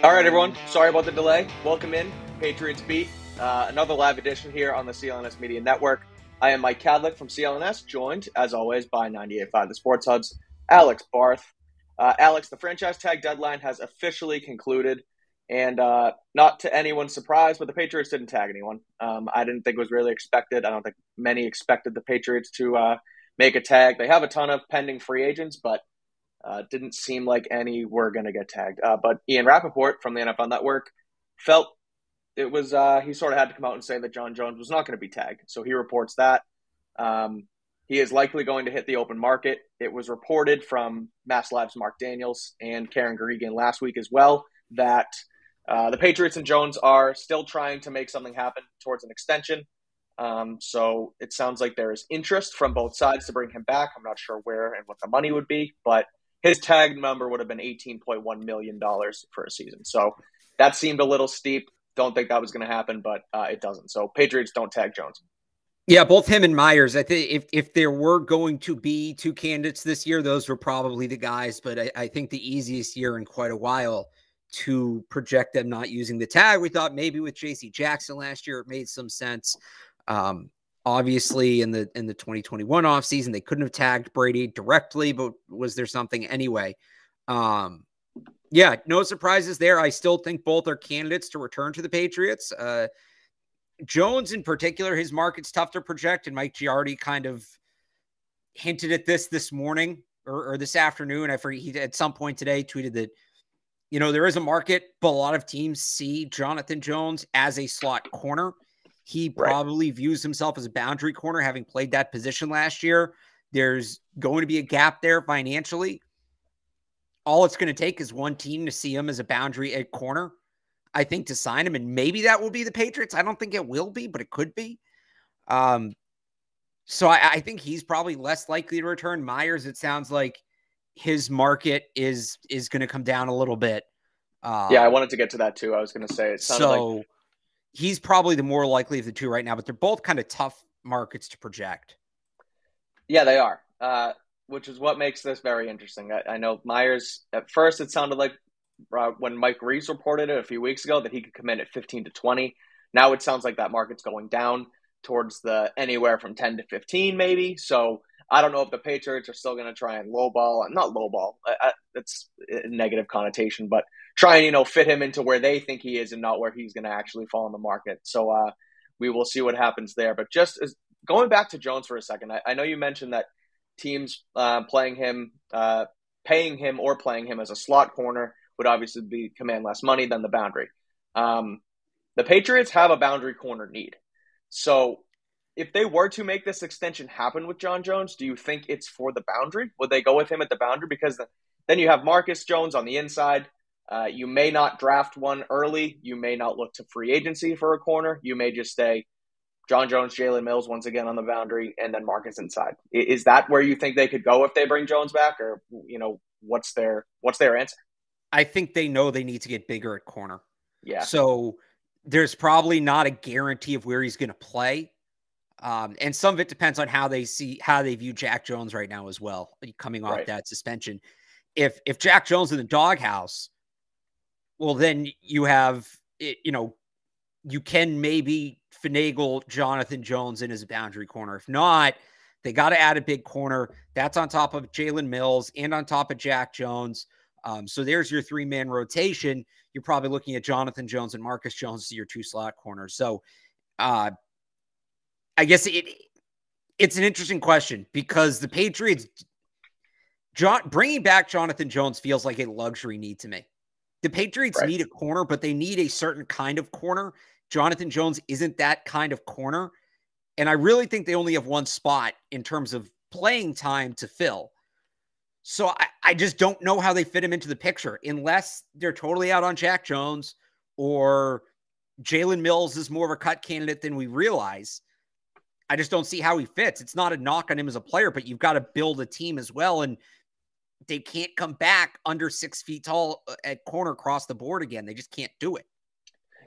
All right, everyone. Sorry about the delay. Welcome in, Patriots Beat. Uh, another live edition here on the CLNS Media Network. I am Mike Kadlick from CLNS, joined, as always, by 98.5 The Sports Hub's Alex Barth. Uh, Alex, the franchise tag deadline has officially concluded. And uh, not to anyone's surprise, but the Patriots didn't tag anyone. Um, I didn't think it was really expected. I don't think many expected the Patriots to uh, make a tag. They have a ton of pending free agents, but uh, didn't seem like any were going to get tagged. Uh, but Ian Rapoport from the NFL Network felt it was, uh, he sort of had to come out and say that John Jones was not going to be tagged. So he reports that. Um, he is likely going to hit the open market. It was reported from Mass Live's Mark Daniels and Karen Guregian last week as well that uh, the Patriots and Jones are still trying to make something happen towards an extension. Um, so it sounds like there is interest from both sides to bring him back. I'm not sure where and what the money would be, but his tag number would have been $18.1 million for a season. So that seemed a little steep. Don't think that was going to happen, but uh, it doesn't. So Patriots don't tag Jones. Yeah, both him and Myers. I think if if there were going to be two candidates this year, those were probably the guys. But I, I think the easiest year in quite a while to project them not using the tag. We thought maybe with JC Jackson last year, it made some sense. Um, Obviously, in the in the 2021 offseason, they couldn't have tagged Brady directly, but was there something anyway? Um, yeah, no surprises there. I still think both are candidates to return to the Patriots. Uh, Jones, in particular, his market's tough to project, and Mike Giardi kind of hinted at this this morning or, or this afternoon. I forget he at some point today tweeted that you know there is a market, but a lot of teams see Jonathan Jones as a slot corner. He probably right. views himself as a boundary corner, having played that position last year. There's going to be a gap there financially. All it's going to take is one team to see him as a boundary at corner, I think, to sign him. And maybe that will be the Patriots. I don't think it will be, but it could be. Um, so I, I think he's probably less likely to return. Myers, it sounds like his market is is going to come down a little bit. Um, yeah, I wanted to get to that too. I was going to say it sounds so, like he's probably the more likely of the two right now, but they're both kind of tough markets to project. Yeah, they are, uh, which is what makes this very interesting. I, I, know Myers, at first, it sounded like uh, when Mike Reiss reported it a few weeks ago that he could come in at 15 to 20. Now it sounds like that market's going down towards the anywhere from 10 to 15, maybe. So I don't know if the Patriots are still going to try and lowball, not lowball, it's a negative connotation, but try and, you know, fit him into where they think he is and not where he's going to actually fall in the market. So uh, we will see what happens there. But just as, going back to Jones for a second, I, I know you mentioned that teams uh, playing him, uh, paying him or playing him as a slot corner would obviously be command less money than the boundary. Um, the Patriots have a boundary corner need. So if they were to make this extension happen with John Jones, do you think it's for the boundary? Would they go with him at the boundary? Because then you have Marcus Jones on the inside. Uh, you may not draft one early. You may not look to free agency for a corner. You may just stay John Jones, Jalen Mills once again on the boundary, and then Marcus inside. Is that where you think they could go if they bring Jones back, or you know what's their what's their answer? I think they know they need to get bigger at corner. Yeah. So there's probably not a guarantee of where he's going to play. Um, and some of it depends on how they see how they view Jack Jones right now as well, coming off right. that suspension. If if Jack Jones in the doghouse, well, then you have you know, you can maybe finagle Jonathan Jones in his boundary corner. If not, They got to add a big corner. That's on top of Jalen Mills and on top of Jack Jones. Um, so there's your three man rotation. You're probably looking at Jonathan Jones and Marcus Jones as your two slot corners. So uh, I guess it it's an interesting question because the Patriots, John, bringing back Jonathan Jones feels like a luxury need to me. The Patriots right. need a corner, but they need a certain kind of corner. Jonathan Jones isn't that kind of corner. And I really think they only have one spot in terms of playing time to fill. So I, I just don't know how they fit him into the picture unless they're totally out on Jack Jones or Jalen Mills is more of a cut candidate than we realize. I just don't see how he fits. It's not a knock on him as a player, but you've got to build a team as well. And they can't come back under six feet tall uh, at corner across the board again. They just can't do it.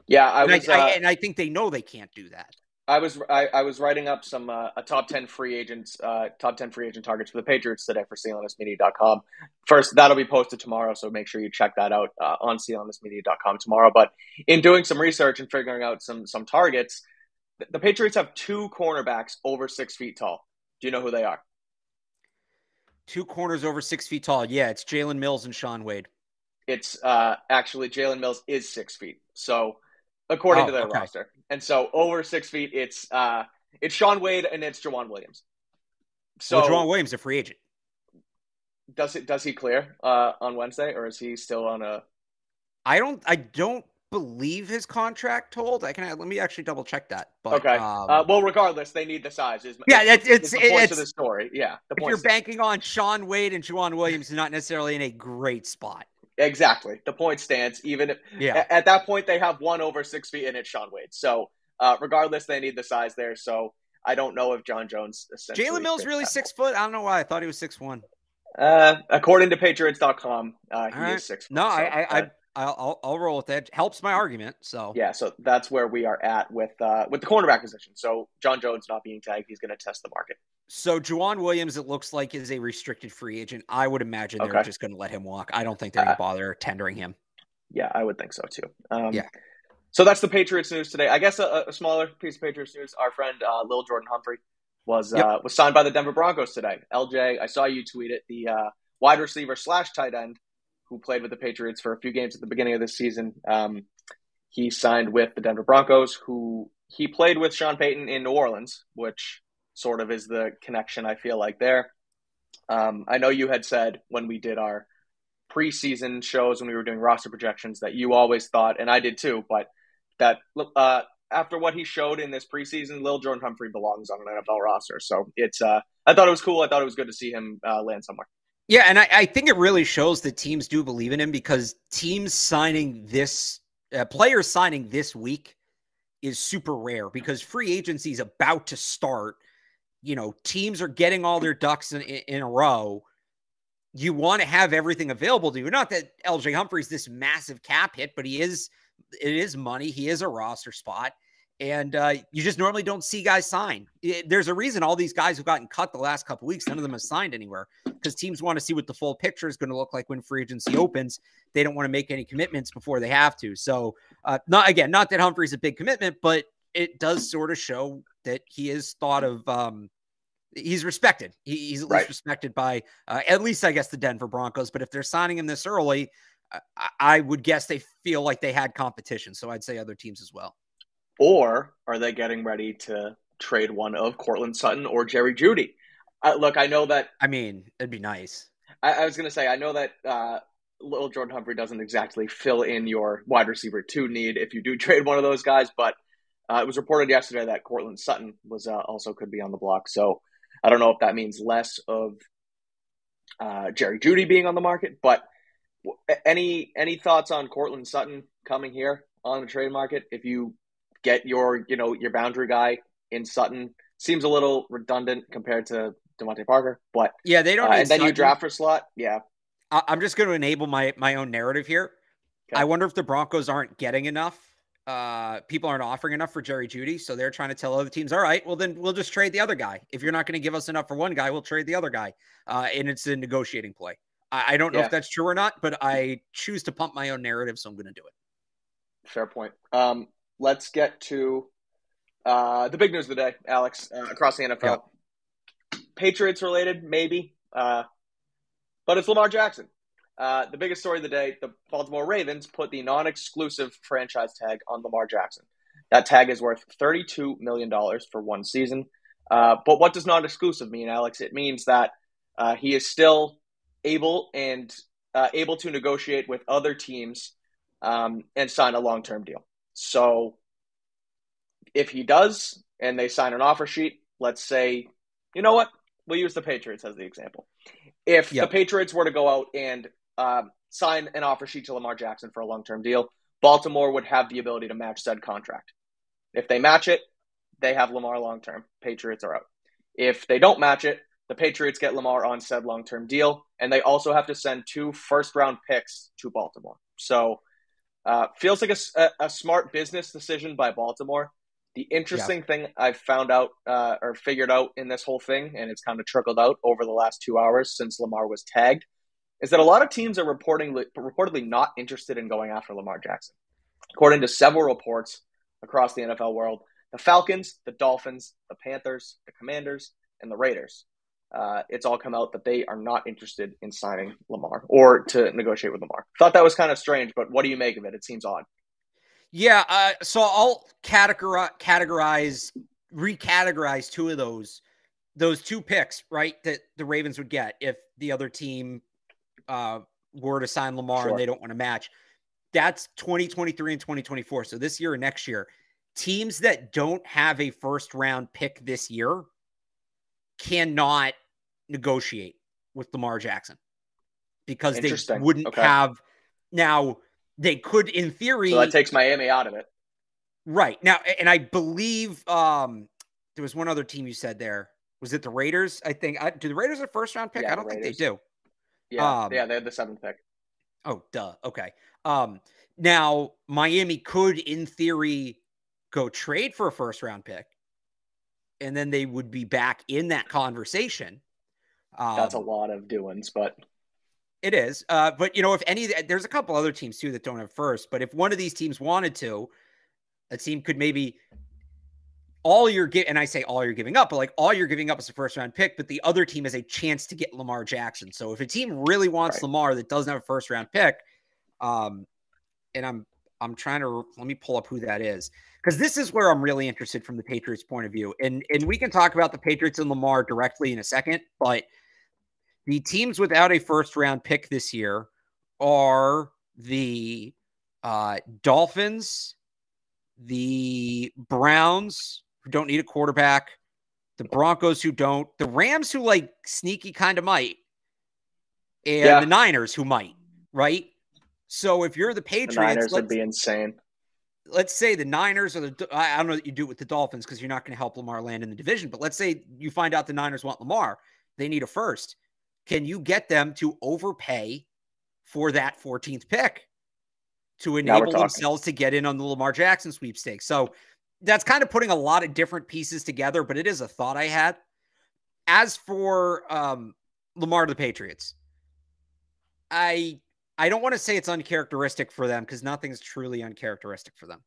Yeah, I and was, I, uh, I, and I think they know they can't do that. I was I, I was writing up some uh, a top ten free agents uh, top ten free agent targets for the Patriots today for CLNSmedia.com. First, that'll be posted tomorrow, so make sure you check that out uh, on CLNSmedia.com tomorrow. But in doing some research and figuring out some some targets, the Patriots have two cornerbacks over six feet tall. Do you know who they are? Two corners over six feet tall. Yeah, it's Jalen Mills and Shaun Wade. It's uh, actually Jalen Mills is six feet. So according oh, to their okay. roster, and so over six feet, it's uh, it's Shaun Wade and it's Joejuan Williams. So well, Joejuan Williams a free agent. Does it does he clear uh, on Wednesday or is he still on a? I don't. I don't believe his contract told. I can let me actually double check that. But, okay. Um, uh, well, regardless, they need the size. Is yeah, it's it's, the point it's, of the story. Yeah, the if you're banking on Shaun Wade and Joejuan Williams, is not necessarily in a great spot. Exactly, the point stands. Even if yeah. at that point they have one over six feet, and it's Shaun Wade. So uh, regardless, they need the size there. So I don't know if John Jones. Jalen Mills really six foot. I don't know why. I thought he was six one. Uh, according to Patriots.com, uh, he right. is six. No, so, I, I, I'll, I'll roll with that. Helps my argument. So yeah, so that's where we are at with uh, with the cornerback position. So John Jones not being tagged, he's going to test the market. So Joejuan Williams, it looks like is a restricted free agent. I would imagine they're okay. just going to let him walk. I don't think they're going to uh, bother tendering him. Yeah, I would think so too. Um, yeah. So that's the Patriots news today. I guess a, a smaller piece of Patriots news. Our friend uh, Lil Jordan Humphrey was yep. uh, was signed by the Denver Broncos today. LJ, I saw you tweet it. The uh, wide receiver slash tight end who played with the Patriots for a few games at the beginning of this season. Um, he signed with the Denver Broncos, who he played with Sean Payton in New Orleans, which sort of is the connection I feel like there. Um, I know you had said when we did our preseason shows when we were doing roster projections that you always thought, and I did too, but that uh, after what he showed in this preseason, Lil Jordan Humphrey belongs on an NFL roster. So it's uh, I thought it was cool. I thought it was good to see him uh, land somewhere. Yeah, and I, I, think it really shows that teams do believe in him because teams signing this uh, players signing this week is super rare because free agency is about to start. You know, teams are getting all their ducks in, in, in a row. You want to have everything available to you. Not that LJ Humphrey's this massive cap hit, but he is. It is money. He is a roster spot and uh, you just normally don't see guys sign. It, there's a reason all these guys have gotten cut the last couple weeks, none of them have signed anywhere because teams want to see what the full picture is going to look like when free agency opens. They don't want to make any commitments before they have to. So, uh, not again, not that Humphrey's a big commitment, but it does sort of show that he is thought of. Um, he's respected. He, he's at least respected by uh, at least, I guess, the Denver Broncos. But if they're signing him this early, I, I would guess they feel like they had competition. So I'd say other teams as well. Or are they getting ready to trade one of Courtland Sutton or Jerry Jeudy? Uh, look, I know that. I mean, it'd be nice. I, I was going to say, I know that uh, little Jordan Humphrey doesn't exactly fill in your wide receiver two need if you do trade one of those guys, but uh, it was reported yesterday that Courtland Sutton was uh, also could be on the block. So I don't know if that means less of uh, Jerry Jeudy being on the market, but any any thoughts on Courtland Sutton coming here on the trade market? If you get your you know your boundary guy in Sutton. Seems a little redundant compared to DeVante Parker, but yeah, they don't. Uh, and then Sutton. you draft for slot. Yeah, I- am just going to enable my my own narrative here. Okay. I wonder if the Broncos aren't getting enough. Uh, people aren't offering enough for Jerry Jeudy, so they're trying to tell other teams, "All right, well then we'll just trade the other guy. If you're not going to give us enough for one guy, we'll trade the other guy." Uh, and it's a negotiating play. I, I don't know yeah. if that's true or not, but I choose to pump my own narrative, so I'm going to do it. Fair point. Um, let's get to uh, the big news of the day, Alex, uh, across the NFL. Patriots related, maybe, uh, but it's Lamar Jackson. Uh, the biggest story of the day: the Baltimore Ravens put the non-exclusive franchise tag on Lamar Jackson. That tag is worth thirty-two million dollars for one season. Uh, but what does non-exclusive mean, Alex? It means that uh, he is still able and uh, able to negotiate with other teams um, and sign a long-term deal. So, if he does, and they sign an offer sheet, let's say, you know what? We'll use the Patriots as the example. If yep. the Patriots were to go out and uh, sign an offer sheet to Lamar Jackson for a long-term deal, Baltimore would have the ability to match said contract. If they match it, they have Lamar long term. Patriots are out. If they don't match it, the Patriots get Lamar on said long term deal, and they also have to send two first round picks to Baltimore. So, uh, feels like a, a, smart business decision by Baltimore. The interesting yeah. thing I've found out uh, or figured out in this whole thing, and it's kind of trickled out over the last two hours since Lamar was tagged, is that a lot of teams are reporting reportedly not interested in going after Lamar Jackson. According to several reports across the NFL world, the Falcons, the Dolphins, the Panthers, the Commanders, and the Raiders. Uh, it's all come out that they are not interested in signing Lamar or to negotiate with Lamar. Thought that was kind of strange, but what do you make of it? It seems odd. Yeah, uh, so I'll categorize, categorize, recategorize two of those, those two picks, right? That the Ravens would get if the other team uh, were to sign Lamar sure. and they don't want to match. That's 2023 and 2024. So this year and next year teams that don't have a first round pick this year cannot negotiate with Lamar Jackson because they wouldn't okay. have now they could in theory so that takes Miami out of it. Right. Now and I believe um there was one other team you said there. Was it the Raiders? I think I, do the Raiders a first round pick? Yeah, I don't think they do. Yeah, um, yeah, they had the seventh pick. Oh, duh. Okay. Um now Miami could in theory go trade for a first round pick, and then they would be back in that conversation. Um, That's a um, lot of doings, but it is. Uh, but you know, if any, there's a couple other teams too that don't have first. But if one of these teams wanted to, a team could maybe all you're giving, and I say all you're giving up, but like all you're giving up is a first round pick, but the other team has a chance to get Lamar Jackson. So if a team really wants right. Lamar that doesn't have a first round pick, um, and I'm I'm trying to let me pull up who that is because this is where I'm really interested from the Patriots' point of view. And and we can talk about the Patriots and Lamar directly in a second, but the teams without a first round pick this year are the uh, Dolphins, the Browns, who don't need a quarterback, the Broncos, who don't, the Rams, who like sneaky kind of might, and yeah. the Niners, who might, right? So if you're the Patriots, the Niners would be insane let's say the Niners or the I don't know that you do it with the Dolphins because you're not going to help Lamar land in the division, but let's say you find out the Niners want Lamar, they need a first. Can you get them to overpay for that 14th pick to enable themselves to get in on the Lamar Jackson sweepstakes? So that's kind of putting a lot of different pieces together, but it is a thought I had. As for um, Lamar to the Patriots, I I don't want to say it's uncharacteristic for them because nothing's truly uncharacteristic for them.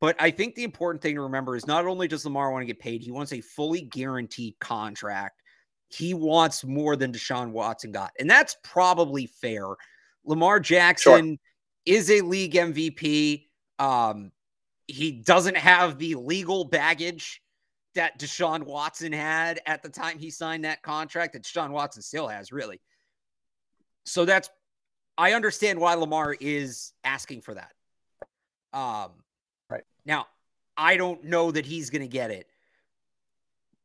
But I think the important thing to remember is not only does Lamar want to get paid, he wants a fully guaranteed contract. He wants more than Deshaun Watson got. And that's probably fair. Lamar Jackson sure. is a league MVP. Um, he doesn't have the legal baggage that Deshaun Watson had at the time he signed that contract that Deshaun Watson still has, really. So that's I understand why Lamar is asking for that. Um, right now, I don't know that he's going to get it.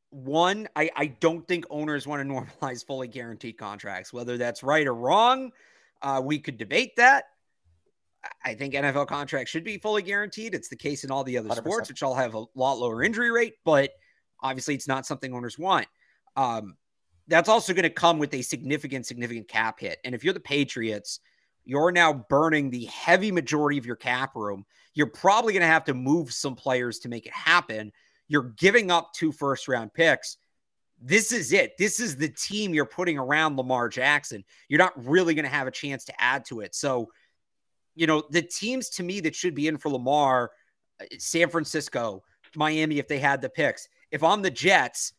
One, I, I don't think owners want to normalize fully guaranteed contracts. Whether that's right or wrong, uh, we could debate that. I think NFL contracts should be fully guaranteed. It's the case in all the other 100%. sports, which all have a lot lower injury rate, but obviously it's not something owners want. Um, that's also going to come with a significant, significant cap hit. And if you're the Patriots, you're now burning the heavy majority of your cap room. You're probably going to have to move some players to make it happen. You're giving up two first round picks. This is it. This is the team you're putting around Lamar Jackson. You're not really going to have a chance to add to it. So, you know, the teams to me that should be in for Lamar, uh, San Francisco, Miami, if they had the picks. If I'm the Jets,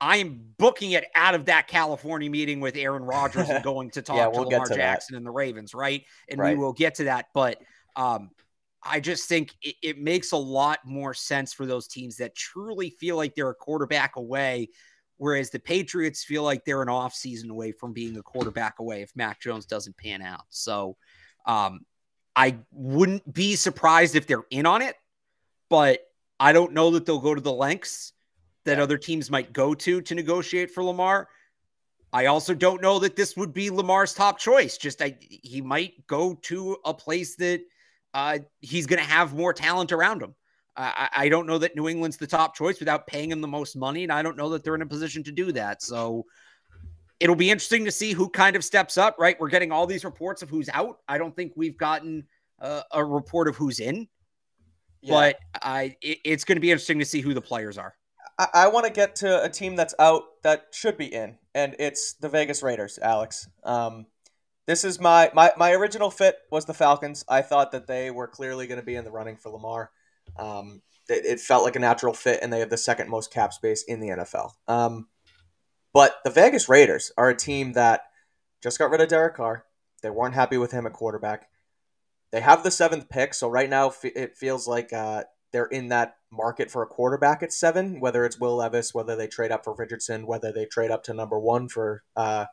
I am booking it out of that California meeting with Aaron Rodgers and going to talk yeah, we'll to Lamar to Jackson that. and the Ravens, right? And right. we will get to that. But um, I just think it, it, makes a lot more sense for those teams that truly feel like they're a quarterback away, whereas the Patriots feel like they're an off season away from being a quarterback away if Mac Jones doesn't pan out. So um, I wouldn't be surprised if they're in on it, but I don't know that they'll go to the lengths that other teams might go to to negotiate for Lamar. I also don't know that this would be Lamar's top choice. Just I, he might go to a place that uh, he's going to have more talent around him. I, I, don't know that New England's the top choice without paying him the most money, and I don't know that they're in a position to do that. So it'll be interesting to see who kind of steps up. Right, we're getting all these reports of who's out. I don't think we've gotten uh, a report of who's in, yeah. but I it, it's going to be interesting to see who the players are. I, I want to get to a team that's out that should be in, and it's the Vegas Raiders, Alex. Um, this is my, my my original fit was the Falcons. I thought that they were clearly going to be in the running for Lamar. Um, it, it, felt like a natural fit, and they have the second most cap space in the NFL. Um, but the Vegas Raiders are a team that just got rid of Derek Carr. They weren't happy with him at quarterback. They have the seventh pick, so right now it feels like uh, they're in that market for a quarterback at seven, whether it's Will Levis, whether they trade up for Richardson, whether they trade up to number one for uh,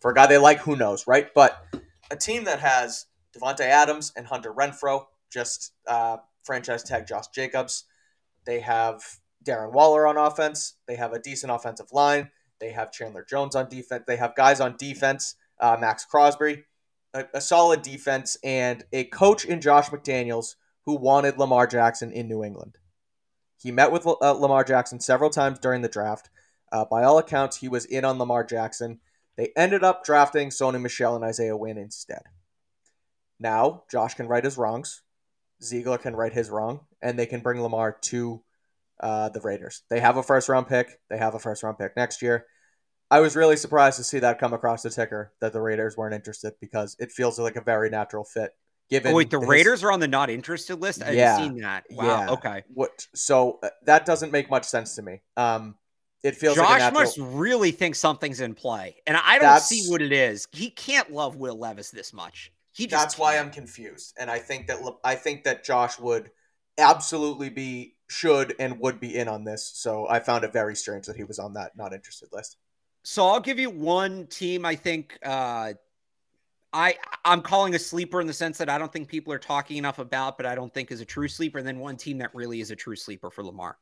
for a guy they like, who knows, right? But a team that has Davante Adams and Hunter Renfrow, just uh, franchise tag Josh Jacobs. They have Darren Waller on offense. They have a decent offensive line. They have Chandler Jones on defense. They have guys on defense, uh, Maxx Crosby, a, a solid defense, and a coach in Josh McDaniels who wanted Lamar Jackson in New England. He met with uh, Lamar Jackson several times during the draft. Uh, by all accounts, he was in on Lamar Jackson. They ended up drafting Sony Michel and Isaiah Wynn instead. Now, Josh can right his wrongs. Ziegler can right his wrong, and they can bring Lamar to uh, the Raiders. They have a first round pick. They have a first round pick next year. I was really surprised to see that come across the ticker that the Raiders weren't interested because it feels like a very natural fit Given oh, wait, the his, Raiders are on the not interested list. I yeah, seen that. Wow. Yeah. Okay. What? So uh, that doesn't make much sense to me. Um, it feels Josh like natural... must really think something's in play, and I don't That's... see what it is. He can't love Will Levis this much. He That's can't. why I'm confused, and I think that I think that Josh would absolutely be should and would be in on this. So I found it very strange that he was on that not interested list. So I'll give you one team I think uh, I I'm calling a sleeper in the sense that I don't think people are talking enough about, but I don't think is a true sleeper. And then one team that really is a true sleeper for Lamar.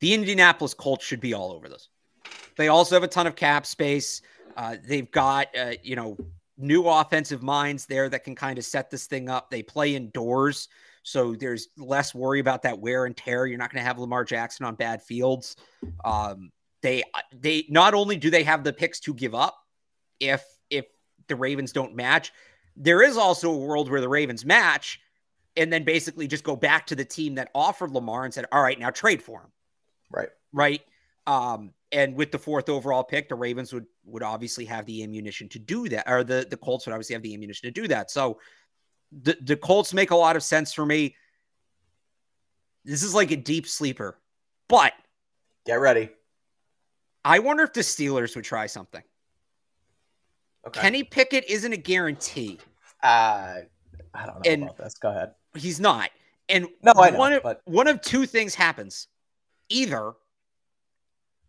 The Indianapolis Colts should be all over this. They also have a ton of cap space. Uh, they've got uh, you know new offensive minds there that can kind of set this thing up. They play indoors, so there's less worry about that wear and tear. You're not going to have Lamar Jackson on bad fields. Um, they they not only do they have the picks to give up if if the Ravens don't match. There is also a world where the Ravens match and then basically just go back to the team that offered Lamar and said, all right, now trade for him. Right. Right. Um, and with the fourth overall pick, the Ravens would would obviously have the ammunition to do that, or the, the Colts would obviously have the ammunition to do that. So the, the Colts make a lot of sense for me. This is like a deep sleeper, but get ready. I wonder if the Steelers would try something. Okay. Kenny Pickett isn't a guarantee. Uh, I don't know and about this. Go ahead. He's not. And no, I know, one of but... one of two things happens. Either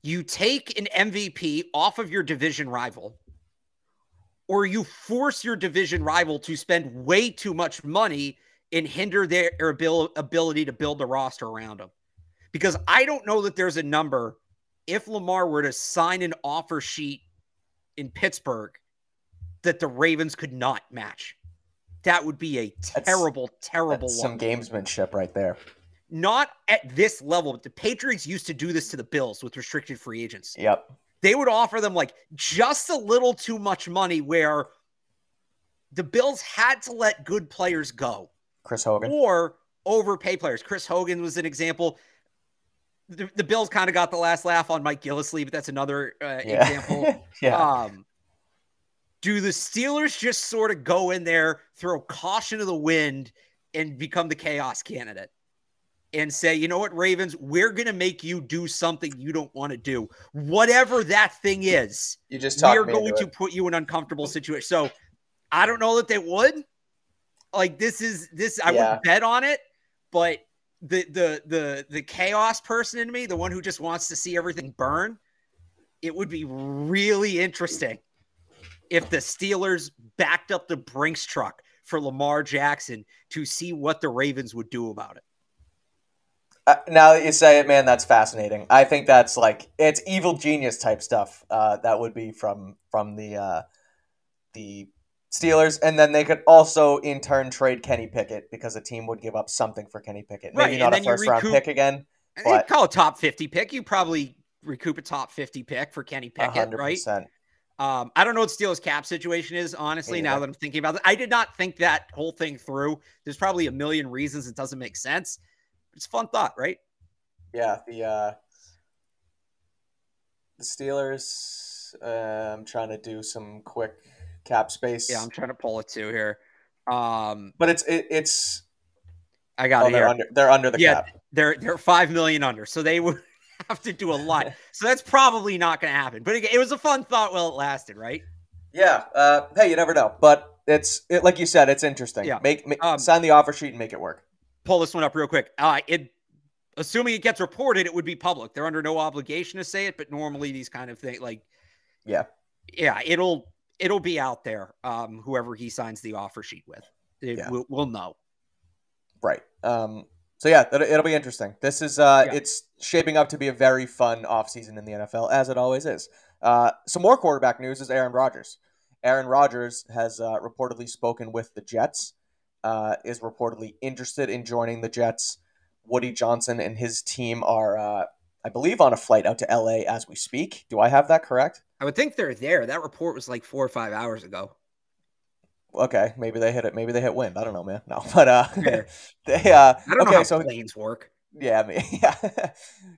you take an MVP off of your division rival, or you force your division rival to spend way too much money and hinder their ability to build a roster around them. Because I don't know that there's a number if Lamar were to sign an offer sheet in Pittsburgh that the Ravens could not match. That would be a terrible, that's, terrible that's Some gamesmanship right there. Not at this level, but the Patriots used to do this to the Bills with restricted free agents. Yep. They would offer them like just a little too much money where the Bills had to let good players go. Chris Hogan. Or overpay players. Chris Hogan was an example. The, the Bills kind of got the last laugh on Mike Gillislee, but that's another uh, yeah. example. yeah. Um, do the Steelers just sort of go in there, throw caution to the wind, and become the chaos candidate? and say, you know what, Ravens, we're going to make you do something you don't want to do. Whatever that thing is, you just we're going to put you in uncomfortable situation. So I don't know that they would. Like this is this I yeah. wouldn't bet on it, but the the the the chaos person in me, the one who just wants to see everything burn, it would be really interesting if the Steelers backed up the Brinks truck for Lamar Jackson to see what the Ravens would do about it. Uh, now that you say it, man, that's fascinating. I think that's like it's evil genius type stuff. Uh, that would be from from the uh, the Steelers, and then they could also in turn trade Kenny Pickett because a team would give up something for Kenny Pickett. Maybe right, not a first recoup, round pick again. But call a top fifty pick. You probably recoup a top fifty pick for Kenny Pickett, 100%. right? Um, I don't know what Steelers cap situation is, honestly, yeah. now that I'm thinking about it. I did not think that whole thing through. There's probably a million reasons it doesn't make sense. It's a fun thought, right? Yeah, the uh the Steelers uh, I'm trying to do some quick cap space. Yeah, I'm trying to pull it too here. Um but it's it, it's I got oh, it they're. Under, they're under the yeah, cap. They're they're 5 million under. So they would have to do a lot. so that's probably not going to happen. But again, it was a fun thought while it lasted, right? Yeah. Uh, hey, you never know. But it's it, like you said, it's interesting. Yeah. Make, make um, sign the offer sheet and make it work pull this one up real quick. Uh, it assuming it gets reported, it would be public. They're under no obligation to say it, but normally these kind of things, like, yeah, yeah, it'll it'll be out there. Um, whoever he signs the offer sheet with, it, yeah. we'll, we'll know. Right. Um. So yeah, it'll, it'll be interesting. This is uh, yeah. it's shaping up to be a very fun offseason in the NFL, as it always is. Uh, some more quarterback news is Aaron Rodgers. Aaron Rodgers has uh, reportedly spoken with the Jets uh, is reportedly interested in joining the Jets. Woody Johnson and his team are, uh, I believe, on a flight out to LA as we speak. Do I have that correct? I would think they're there. That report was like four or five hours ago. Okay, maybe they hit it. Maybe they hit wind. I don't know, man. No, but uh, they. Uh, I don't okay, know how so, planes work. Yeah, I mean, yeah,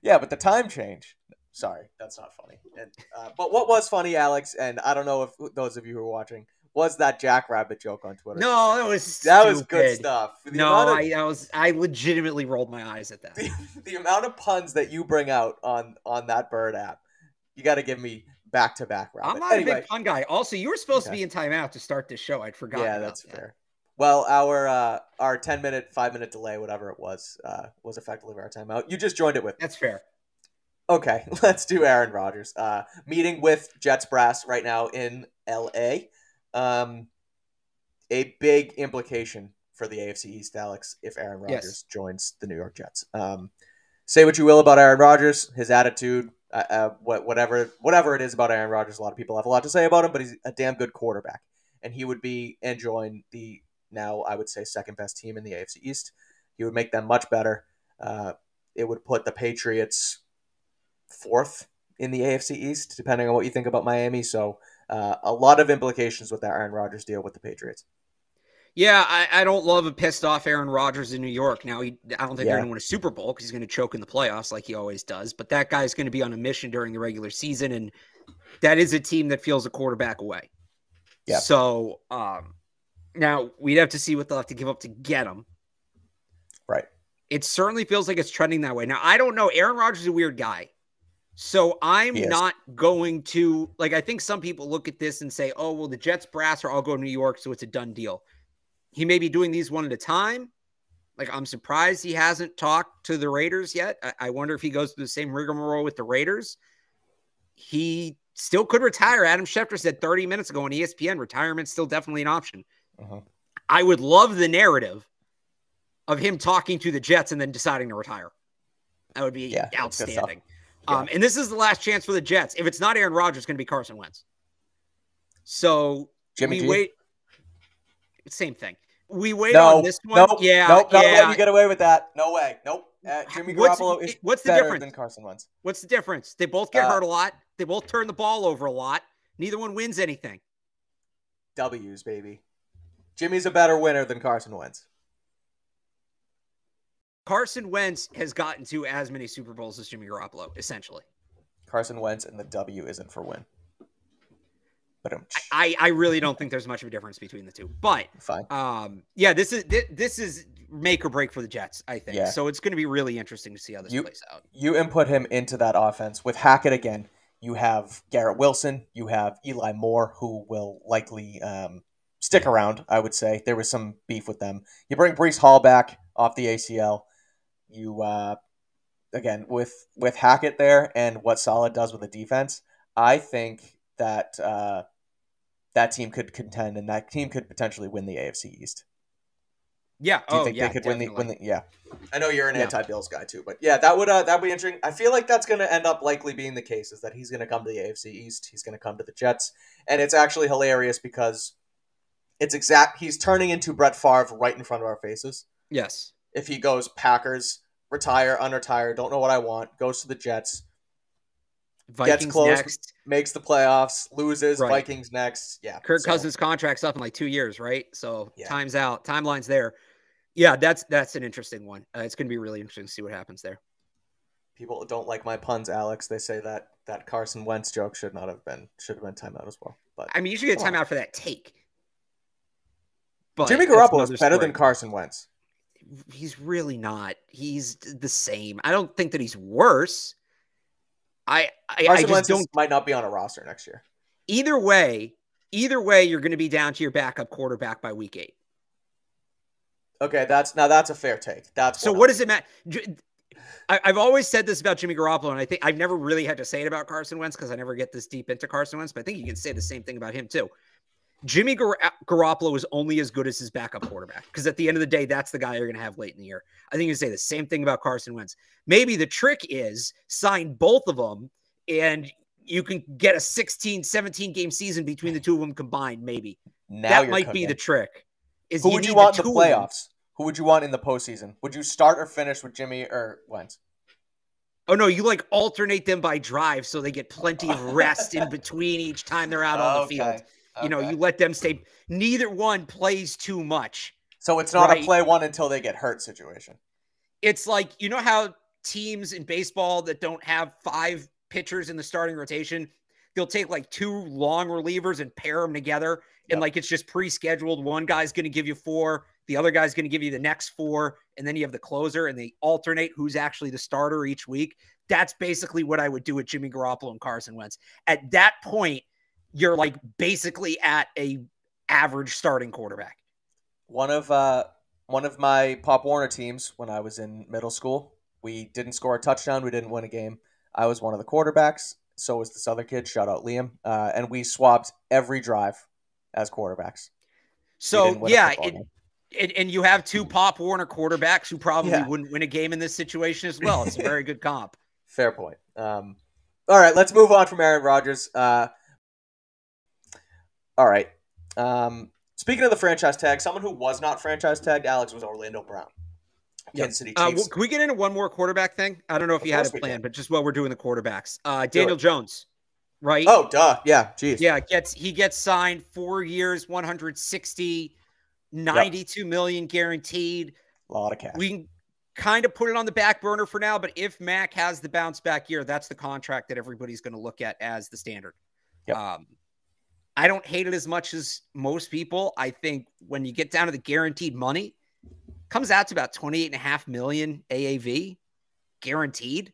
yeah, but the time change. Sorry, that's not funny. And, uh, but what was funny, Alex, and I don't know if those of you who are watching was that Jackrabbit joke on Twitter. No, that was that stupid. was good stuff. The no, of, I, I, was I legitimately rolled my eyes at that. The, the, amount of puns that you bring out on on that bird app, you got to give me back to back. round. I'm not anyway. a big pun guy. Also, you were supposed okay. to be in timeout to start this show. I'd forgotten. Yeah, that's that. fair. Well, our uh, our ten minute, five minute delay, whatever it was, uh, was effectively our timeout. You just joined it with. That's fair. Okay, let's do Aaron Rodgers. Uh, meeting with Jets brass right now in L.A. Um, a big implication for the AFC East, Alex, if Aaron Rodgers yes. joins the New York Jets. Um, say what you will about Aaron Rodgers, his attitude, uh, uh, what, whatever, whatever it is about Aaron Rodgers. A lot of people have a lot to say about him, but he's a damn good quarterback, and he would be and join the now I would say second best team in the AFC East. He would make them much better. Uh, it would put the Patriots fourth in the AFC East, depending on what you think about Miami. So uh, a lot of implications with that Aaron Rodgers deal with the Patriots. Yeah, I, I don't love a pissed off Aaron Rodgers in New York. Now, he, I don't think yeah. they're going to win a Super Bowl because he's going to choke in the playoffs like he always does. But that guy's going to be on a mission during the regular season, and that is a team that feels a quarterback away. Yeah. So um, now we'd have to see what they'll have to give up to get him. Right. It certainly feels like it's trending that way. Now I don't know. Aaron Rodgers is a weird guy. So I'm not going to like I think some people look at this and say, "Oh, well the Jets brass are all going to New York, so it's a done deal." He may be doing these one at a time. Like I'm surprised he hasn't talked to the Raiders yet. I, I wonder if he goes through the same rigmarole with the Raiders. He still could retire. Adam Schefter said 30 minutes ago on ESPN, retirement's still definitely an option. Uh-huh. I would love the narrative of him talking to the Jets and then deciding to retire. That would be yeah, outstanding. Yeah. Um, and this is the last chance for the Jets. If it's not Aaron Rodgers, it's going to be Carson Wentz. So Jimmy we G? wait. Same thing. We wait no, on this one. Nope, yeah, nope, yeah. Not you get away with that. No way. Nope. Uh, Jimmy what's, Garoppolo is what's the difference? than Carson Wentz. What's the difference? They both get uh, hurt a lot. They both turn the ball over a lot. Neither one wins anything. W's, baby. Jimmy's a better winner than Carson Wentz. Carson Wentz has gotten to as many Super Bowls as Jimmy Garoppolo, essentially. Carson Wentz and the W isn't for win. I, I really don't think there's much of a difference between the two. But fine. Um, yeah, this is this is make or break for the Jets, I think. Yeah. So it's going to be really interesting to see how this You- plays out. You input him into that offense with Hackett again. You have Garrett Wilson. You have Eli Moore, who will likely um, stick around. I would say there was some beef with them. You bring Breece Hall back off the ACL. You uh, again with with Hackett there and what Saleh does with the defense. I think that uh, that team could contend and that team could potentially win the AFC East. Yeah. Do you oh, think yeah, they could win the, win the? Yeah, I know you're an Yeah. anti-Bills guy too, but yeah, that would uh, that would be interesting. I feel like that's going to end up likely being the case. Is that he's going to come to the AFC East? He's going to come to the Jets, and it's actually hilarious because it's exact. He's turning into Brett Favre right in front of our faces. Yes. If he goes Packers, retire, unretire, don't know what I want, goes to the Jets, Vikings close. next. makes the playoffs, loses, Right. Vikings next. Yeah, Kirk so- Cousins contract's up in like two years, right? So Yeah. time's out, timeline's there. Yeah, that's that's an interesting one. Uh, it's going to be really interesting to see what happens there. People don't like my puns, Alex. They say that that Carson Wentz joke should not have been should have been timeout as well. But I mean, you should get on. timeout for that take. But Jimmy Garoppolo is better story. than Carson Wentz. He's really not. He's the same. I don't think that he's worse. I I, I Carson just Wentz don't. might not be on a roster next year. Either way, either way, you're going to be down to your backup quarterback by week eight. Okay, that's now that's a fair take. That's So what does it matter? I, I've always said this about Jimmy Garoppolo, and I think I've never really had to say it about Carson Wentz because I never get this deep into Carson Wentz. But I think you can say the same thing about him too. Jimmy Gar- Garoppolo is only as good as his backup quarterback because at the end of the day, that's the guy you're going to have late in the year. I think you say the same thing about Carson Wentz. Maybe the trick is sign both of them, and you can get a 16, 17 game season between the two of them combined. Maybe now that might be the trick. Is Who would you want in the playoffs? Who would you want in the postseason? Would you start or finish with Jimmy or Wentz? Oh no, you like alternate them by drive so they get plenty of rest in between each time they're out on the field. You know, you let them stay. Neither one plays too much. so it's not Right. a play one until they get hurt situation. It's like you know how teams in baseball that don't have five pitchers in the starting rotation, they'll take like two long relievers and pair them together, and Yep. like it's just pre-scheduled. One guy's going to give you four, the other guy's going to give you the next four, and then you have the closer, and they alternate who's actually the starter each week. That's basically what I would do with Jimmy Garoppolo and Carson Wentz. At that point, you're like basically at a average starting quarterback. One of uh one of my Pop Warner teams when I was in middle school, we didn't score a touchdown, we didn't win a game. I was one of the quarterbacks. So was this other kid. Shout out Liam. Uh, and we swapped every drive as quarterbacks. So didn't win a yeah, football it, and, and you have two Pop Warner quarterbacks who probably Yeah. wouldn't win a game in this situation as well. It's a very good comp. Fair point. Um, all right, let's move on from Aaron Rodgers. Uh, all right. Um, speaking of the franchise tag, someone who was not franchise tagged, Alex, was Orlando Brown. Kansas City Uh, well, can we get into one more quarterback thing? I don't know if Of you had a plan, but just while we're doing the quarterbacks, uh, Daniel. Jones, right? oh, duh. Yeah, jeez. yeah, gets he gets signed four years, 160, 92 million guaranteed. A lot of cash. We can kind of put it on the back burner for now, but if Mac has the bounce back year, that's the contract that everybody's going to look at as the standard. Yep. Um, I don't hate it as much as most people. I think when you get down to the guaranteed money, comes out to about 28 and a half million AAV guaranteed.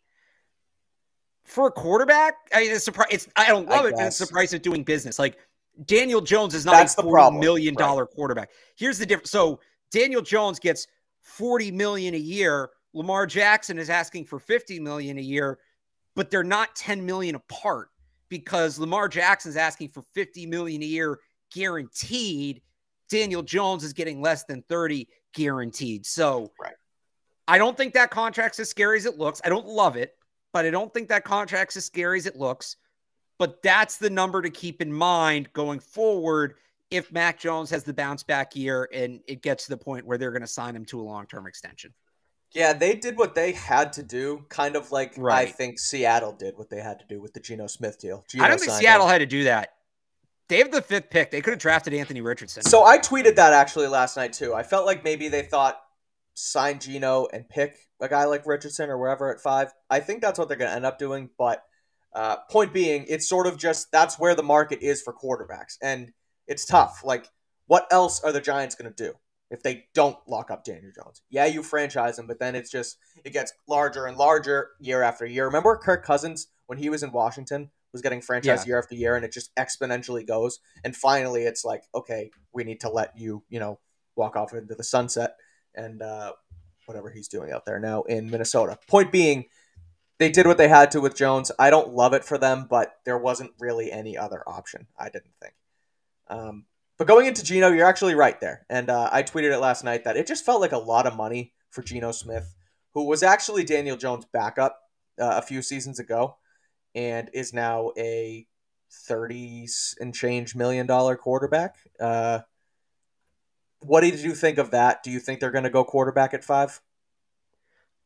For a quarterback, I mean, it's surprise. It's I don't I love it, but it's the price of doing business. Like Daniel Jones is not That's a the forty problem, million right. quarterback. Here's the difference. So Daniel Jones gets 40 million a year. Lamar Jackson is asking for 50 million a year, but they're not 10 million apart because Lamar Jackson's asking for 50 million a year guaranteed. Daniel Jones is getting less than 30 guaranteed. So Right. I don't think that contract's as scary as it looks. I don't love it, but I don't think that contract's as scary as it looks. But that's the number to keep in mind going forward if Mac Jones has the bounce back year and it gets to the point where they're going to sign him to a long term extension. Yeah, they did what they had to do, kind of like I think Seattle did what they had to do with the Geno Smith deal. Geno I don't think Seattle him. had to do that. They have the fifth pick. They could have drafted Anthony Richardson. So I tweeted that actually last night too. I felt like maybe they thought sign Geno and pick a guy like Richardson or wherever at five. I think that's what they're going to end up doing. But uh, point being, it's sort of just that's where the market is for quarterbacks, and it's tough. Like, what else are the Giants going to do? If they don't lock up Daniel Jones. Yeah, you franchise him, but then it's just it gets larger and larger year after year. Remember Kirk Cousins when he was in Washington was getting franchised yeah. year after year, and it just exponentially goes. And finally, it's like, okay, we need to let you, you know, walk off into the sunset and uh, whatever he's doing out there now in Minnesota. Point being, they did what they had to with Jones. I don't love it for them, but there wasn't really any other option. I didn't think. Um, but going into Geno, you're actually right there. And uh, I tweeted it last night that it just felt like a lot of money for Geno Smith, who was actually Daniel Jones' backup uh, a few seasons ago and is now a 30 and change million dollar quarterback. Uh, what did you think of that? Do you think they're going to go quarterback at five?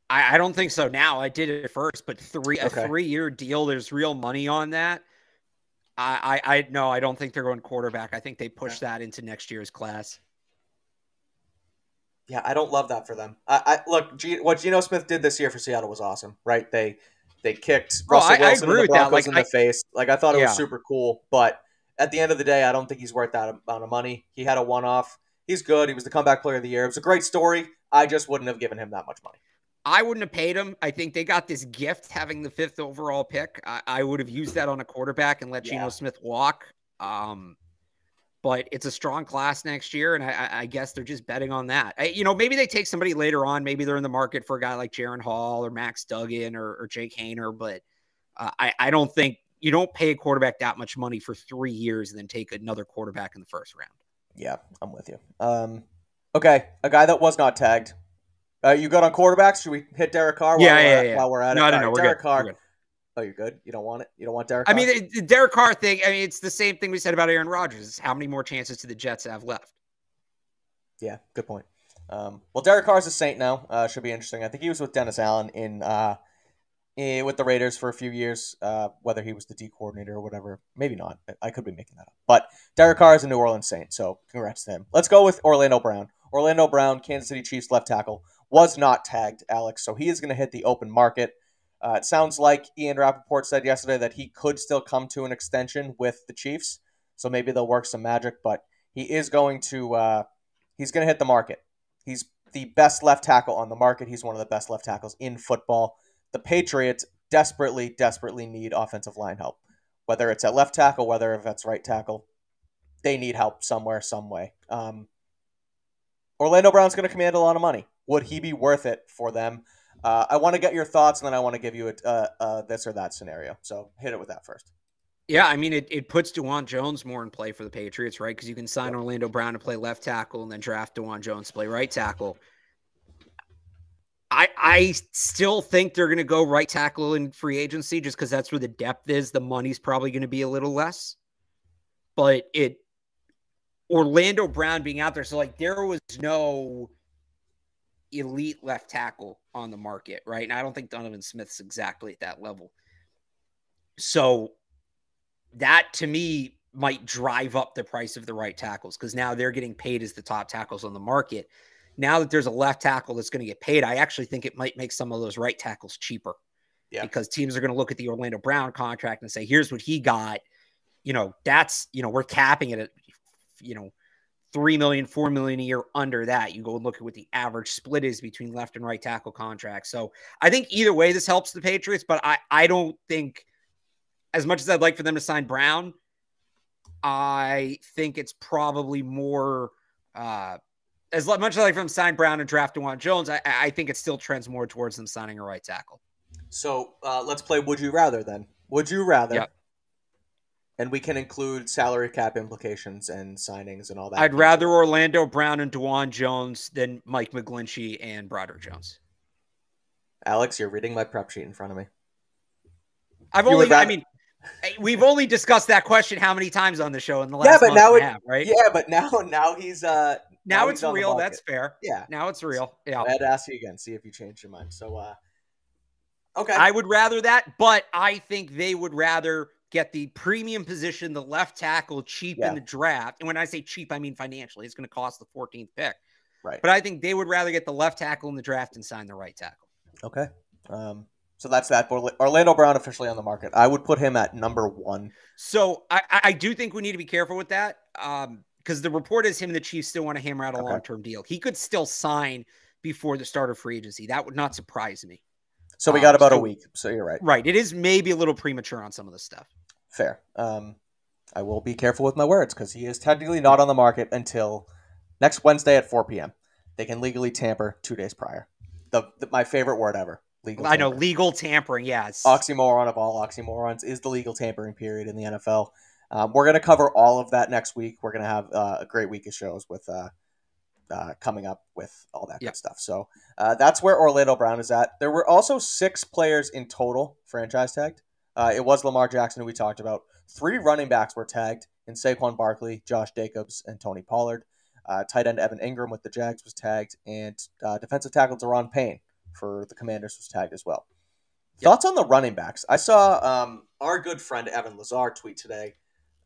I, I, don't think so now. I did it first, but three okay. a three year deal. There's real money on that. I, I, I no, I don't think they're going quarterback. I think they push that into next year's class. Yeah, I don't love that for them. I, I look, G, what Geno Smith did this year for Seattle was awesome, right? They they kicked Russell I, Wilson I and the Broncos like, in the face. Like I thought it yeah. was super cool, but at the end of the day, I don't think he's worth that amount of money. He had a one off. He's good. He was the comeback player of the year. It was a great story. I just wouldn't have given him that much money. I wouldn't have paid him. I think they got this gift having the fifth overall pick. I, I would have used that on a quarterback and let yeah. Geno Smith walk. Um, but it's a strong class next year, and I, I guess they're just betting on that. I, you know, maybe they take somebody later on. Maybe they're in the market for a guy like Jaren Hall or Max Duggan or, or Jake Haener, but uh, I, I don't think you don't pay a quarterback that much money for three years and then take another quarterback in the first round. Yeah, I'm with you. Um, okay, a guy that was not tagged uh, you good on quarterbacks? Should we hit Derek Carr? While yeah, yeah, yeah. While we're at no, it, no, no, we're Derek good. Carr. We're good. Oh, you're good. You don't want it. You don't want Derek. I mean, the, Derek Carr thing. I mean, it's the same thing we said about Aaron Rodgers. How many more chances do the Jets have left? Yeah, good point. Um, well, Derek Carr's a Saint now. Uh, should be interesting. I think he was with Dennis Allen in, uh, in with the Raiders for a few years. Uh, whether he was the D coordinator or whatever, maybe not. I could be making that up. But Derek Carr is a New Orleans Saint, so congrats to him. Let's go with Orlando Brown. Orlando Brown, Kansas City Chiefs left tackle was not tagged, Alex. So he is going to hit the open market. Uh, it sounds like Ian Rapoport said yesterday that he could still come to an extension with the Chiefs. So maybe they'll work some magic, but he is going to uh, he's going to hit the market. He's the best left tackle on the market. He's one of the best left tackles in football. The Patriots desperately, desperately need offensive line help. Whether it's at left tackle, whether if that's right tackle, they need help somewhere, some way. Um, Orlando Brown's going to command a lot of money. Would he be worth it for them? Uh, I want to get your thoughts, and then I want to give you a, uh, uh, this or that scenario. So hit it with that first. Yeah, I mean, it, it puts Dawand Jones more in play for the Patriots, right? Because you can sign Orlando Brown to play left tackle and then draft Dawand Jones to play right tackle. I I still think they're going to go right tackle in free agency just because that's where the depth is. The money's probably going to be a little less, but it Orlando Brown being out there, so like there was no elite left tackle on the market, right? And I don't think Donovan Smith's exactly at that level. So that to me might drive up the price of the right tackles because now they're getting paid as the top tackles on the market. Now that there's a left tackle that's going to get paid, I actually think it might make some of those right tackles cheaper. Yeah. Because teams are going to look at the Orlando Brown contract and say, here's what he got. You know, that's, you know, we're capping it at, you know, three million, four million a year under that. You go and look at what the average split is between left and right tackle contracts. So I think either way this helps the Patriots, but I, I don't think as much as I'd like for them to sign Brown, I think it's probably more uh as much as I like for them to sign Brown and draft Dawand Jones, I, I think it still trends more towards them signing a right tackle. So uh, let's play Would You Rather then. Would you rather yep and we can include salary cap implications and signings and all that. I'd rather Orlando Brown and Dawand Jones than Mike McGlinchey and Broderick Jones. Alex, you're reading my prep sheet in front of me. I've you only, I mean, we've only discussed that question how many times on the show in the last yeah, but now it, half, right? Yeah, but now now he's uh now, now it's real. That's fair. Yeah, now it's real. Yeah, I'd ask you again, see if you changed your mind. So, uh okay, I would rather that, but I think they would rather get the premium position, the left tackle, cheap yeah. in the draft. And when I say cheap, I mean financially. It's going to cost the 14th pick. Right. But I think they would rather get the left tackle in the draft and sign the right tackle. Okay. Um, so that's that. Orlando Brown officially on the market. I would put him at number one. So I, I do think we need to be careful with that. Um, because the report is him and the Chiefs still want to hammer out a okay. long term deal. He could still sign before the start of free agency. That would not surprise me. So we got um, about so, a week. So you're right. Right. It is maybe a little premature on some of the stuff. Fair. Um, I will be careful with my words because he is technically not on the market until next Wednesday at 4 p.m. They can legally tamper two days prior. The, the my favorite word ever. Legal. I know legal tampering. Yeah, oxymoron of all oxymorons is the legal tampering period in the NFL. Um, we're going to cover all of that next week. We're going to have uh, a great week of shows with uh, uh, coming up with all that yep. good stuff. So uh, that's where Orlando Brown is at. There were also six players in total franchise tagged. Uh, it was Lamar Jackson who we talked about. Three running backs were tagged in Saquon Barkley, Josh Jacobs, and Tony Pollard. Uh, tight end Evan Engram with the Jags was tagged, and uh, defensive tackle Daron Payne for the Commanders was tagged as well. Yep. Thoughts on the running backs? I saw um, our good friend Evan Lazar tweet today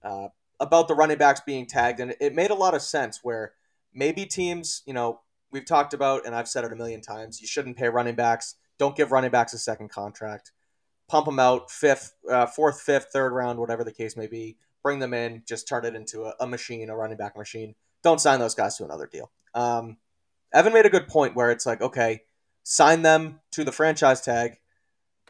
uh, about the running backs being tagged, and it made a lot of sense. Where maybe teams, you know, we've talked about, and I've said it a million times, you shouldn't pay running backs. Don't give running backs a second contract. Pump them out fifth, uh, fourth, fifth, third round, whatever the case may be. Bring them in, just turn it into a, a machine, a running back machine don't sign those guys to another deal. Um, Evan made a good point where it's like, okay, sign them to the franchise tag.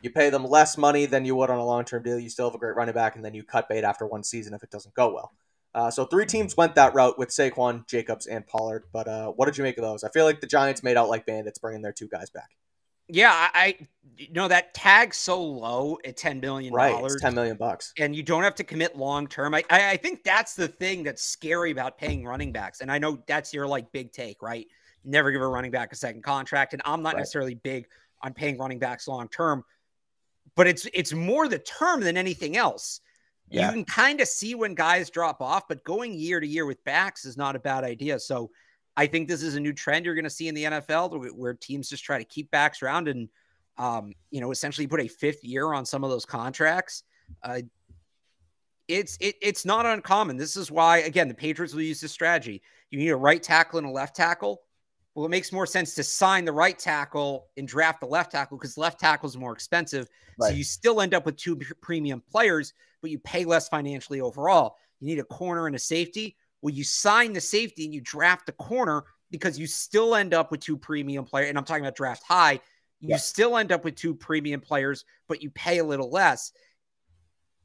You pay them less money than you would on a long term deal. You still have a great running back, and then you cut bait after one season if it doesn't go well. Uh, so three teams went that route with Saquon, Jacobs, and Pollard. But uh, what did you make of those? I feel like the Giants made out like bandits, bringing their two guys back. Yeah, I, you know that tag so low at ten million dollars, right? ten million bucks, and you don't have to commit long term. I, I think that's the thing that's scary about paying running backs, and I know that's your like big take, right? Never give a running back a second contract, and I'm not right. necessarily big on paying running backs long term, but it's it's more the term than anything else. Yeah. You can kind of see when guys drop off, but going year to year with backs is not a bad idea. So I think this is a new trend you're going to see in the NFL where teams just try to keep backs around and, um, you know, essentially put a fifth year on some of those contracts. Uh, it's it, it's not uncommon. This is why, again, the Patriots will use this strategy. You need a right tackle and a left tackle. Well, it makes more sense to sign the right tackle and draft the left tackle because left tackle is more expensive. Right. So you still end up with two premium players, but you pay less financially overall. You need a corner and a safety. Well, you sign the safety and you draft the corner because you still end up with two premium players. And I'm talking about draft high. You yeah. still end up with two premium players, but you pay a little less.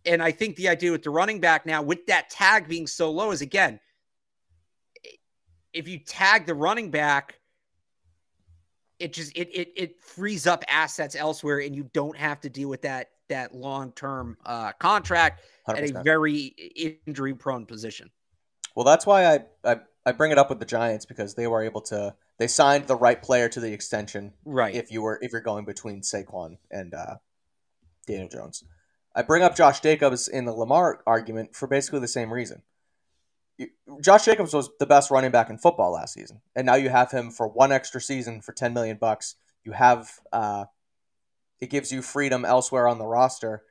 And I think the idea with the running back now, with that tag being so low, is again, if you tag the running back, it just it it it frees up assets elsewhere, and you don't have to deal with that that long term uh, contract 100%. at a very injury prone position. Well, that's why I, I I bring it up with the Giants because they were able to they signed the right player to the extension. Right. If you were if you're going between Saquon and uh, Daniel Jones, I bring up Josh Jacobs in the Lamar argument for basically the same reason. Josh Jacobs was the best running back in football last season, and now you have him for one extra season for ten million bucks. You have uh, it gives you freedom elsewhere on the roster.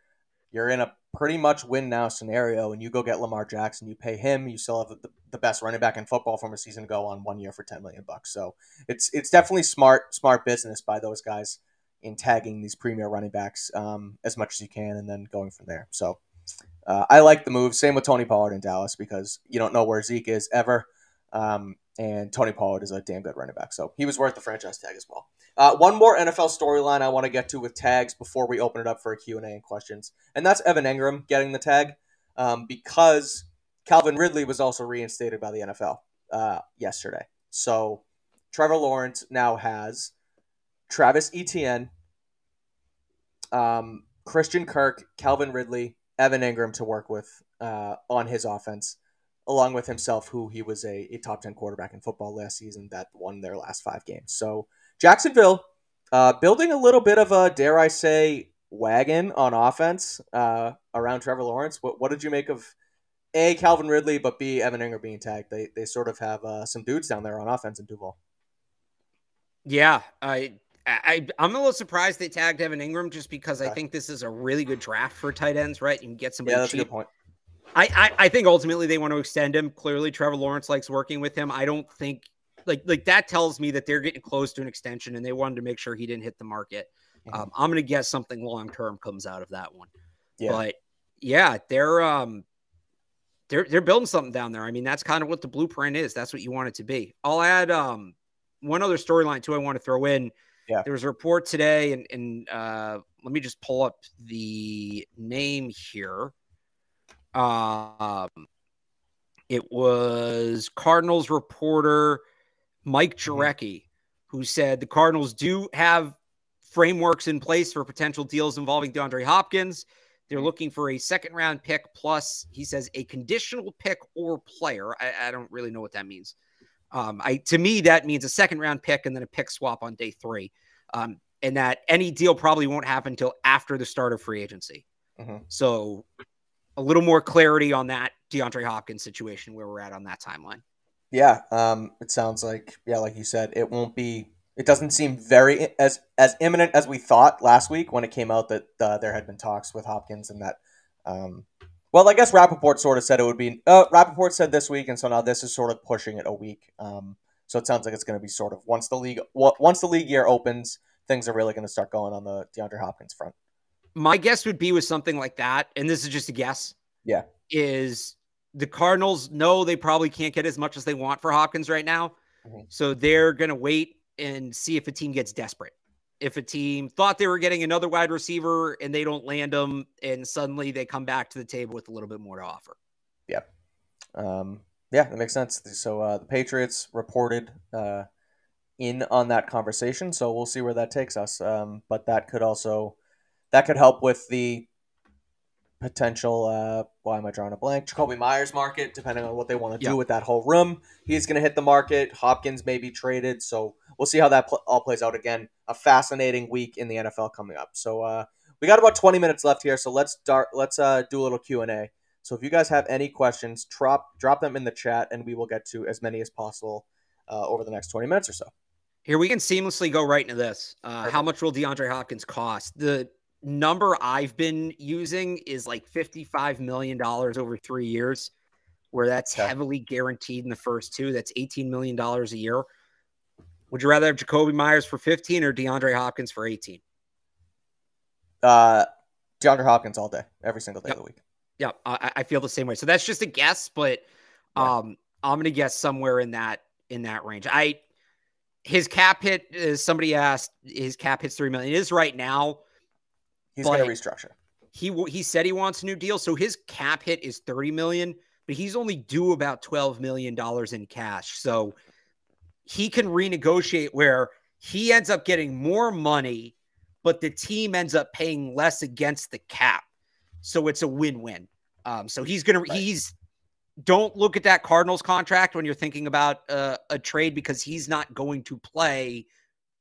You're in a pretty much win now scenario and you go get Lamar Jackson, you pay him, you still have the, the best running back in football from a season ago on one year for 10 million bucks. So it's it's definitely smart smart business by those guys in tagging these premier running backs um, as much as you can and then going from there. So uh, I like the move. Same with Tony Pollard in Dallas because you don't know where Zeke is ever. Um, and Tony Pollard is a damn good running back. So he was worth the franchise tag as well. Uh, one more NFL storyline I want to get to with tags before we open it up for a Q&A and questions. And that's Evan Engram getting the tag um, because Calvin Ridley was also reinstated by the NFL uh, yesterday. So Trevor Lawrence now has Travis Etienne, um, Christian Kirk, Calvin Ridley, Evan Engram to work with uh, on his offense along with himself, who he was a, a top 10 quarterback in football last season that won their last five games. So Jacksonville uh, building a little bit of a, dare I say, wagon on offense uh, around Trevor Lawrence. What, what did you make of A, Calvin Ridley, but B, Evan Engram being tagged? They, they sort of have uh, some dudes down there on offense in Duval. Yeah, I I, I'm a little surprised they tagged Evan Engram just because I think this is a really good draft for tight ends, right? You can get somebody yeah, that's cheap. a good point. I, I, I think ultimately they want to extend him. Clearly, Trevor Lawrence likes working with him. I don't think like like that tells me that they're getting close to an extension, and they wanted to make sure he didn't hit the market. Mm-hmm. Um, I'm going to guess something long term comes out of that one. Yeah. But yeah, they're um they're they're building something down there. I mean, that's kind of what the blueprint is. That's what you want it to be. I'll add um one other storyline too. I want to throw in. Yeah. There was a report today, and and uh, let me just pull up the name here. Um, it was Cardinals reporter Mike Mm-hmm. Jurecki who said the Cardinals do have frameworks in place for potential deals involving DeAndre Hopkins. They're Mm-hmm. looking for a second round pick plus, he says, a conditional pick or player. I, I don't really know what that means. Um, I to me that means a second round pick and then a pick swap on day three, um, and that any deal probably won't happen until after the start of free agency. Mhm. So a little more clarity on that DeAndre Hopkins situation where we're at on that timeline. Yeah, um, it sounds like yeah, like you said, it won't be. It doesn't seem very as as imminent as we thought last week when it came out that uh, there had been talks with Hopkins and that. Um, well, I guess Rapoport sort of said it would be. Uh, Rapoport said this week, and so now this is sort of pushing it a week. Um, so it sounds like it's going to be sort of once the league once the league year opens, things are really going to start going on the DeAndre Hopkins front. My guess would be with something like that, and this is just a guess. Yeah. Is the Cardinals know they probably can't get as much as they want for Hopkins right now. Mhm. So they're going to wait and see if a team gets desperate. If a team thought they were getting another wide receiver and they don't land them, and suddenly they come back to the table with a little bit more to offer. Um, yeah, that makes sense. So uh, the Patriots reported uh, in on that conversation, so we'll see where that takes us. Um, but that could also that could help with the potential. Uh, why am I drawing a blank? Jakobi Meyers market, depending on what they want to Yeah. do with that whole room. He's going to hit the market. Hopkins may be traded, so we'll see how that pl- all plays out. Again, a fascinating week in the NFL coming up. So uh, we got about twenty minutes left here, so let's start. Let's uh, do a little Q and A. So if you guys have any questions, drop drop them in the chat, and we will get to as many as possible uh, over the next twenty minutes or so. Here we can seamlessly go right into this. Uh, how much will DeAndre Hopkins cost? The number I've been using is like $55 million over three years, where that's Okay. heavily guaranteed in the first two. That's $18 million a year. Would you rather have Jakobi Meyers for 15 or DeAndre Hopkins for 18? Uh, DeAndre Hopkins all day, every single day Yep. of the week. Yeah, I, I feel the same way. So that's just a guess, but Yeah. um, I'm gonna guess somewhere in that in that range. I his cap hit, as somebody asked, his cap hits three million. It is right now. He's going to restructure. He he said he wants a new deal, so his cap hit is 30 million, but he's only due about 12 million dollars in cash. So he can renegotiate where he ends up getting more money, but the team ends up paying less against the cap. So it's a win-win. Um, so he's gonna Right. he's don't look at that Cardinals contract when you're thinking about uh, a trade because he's not going to play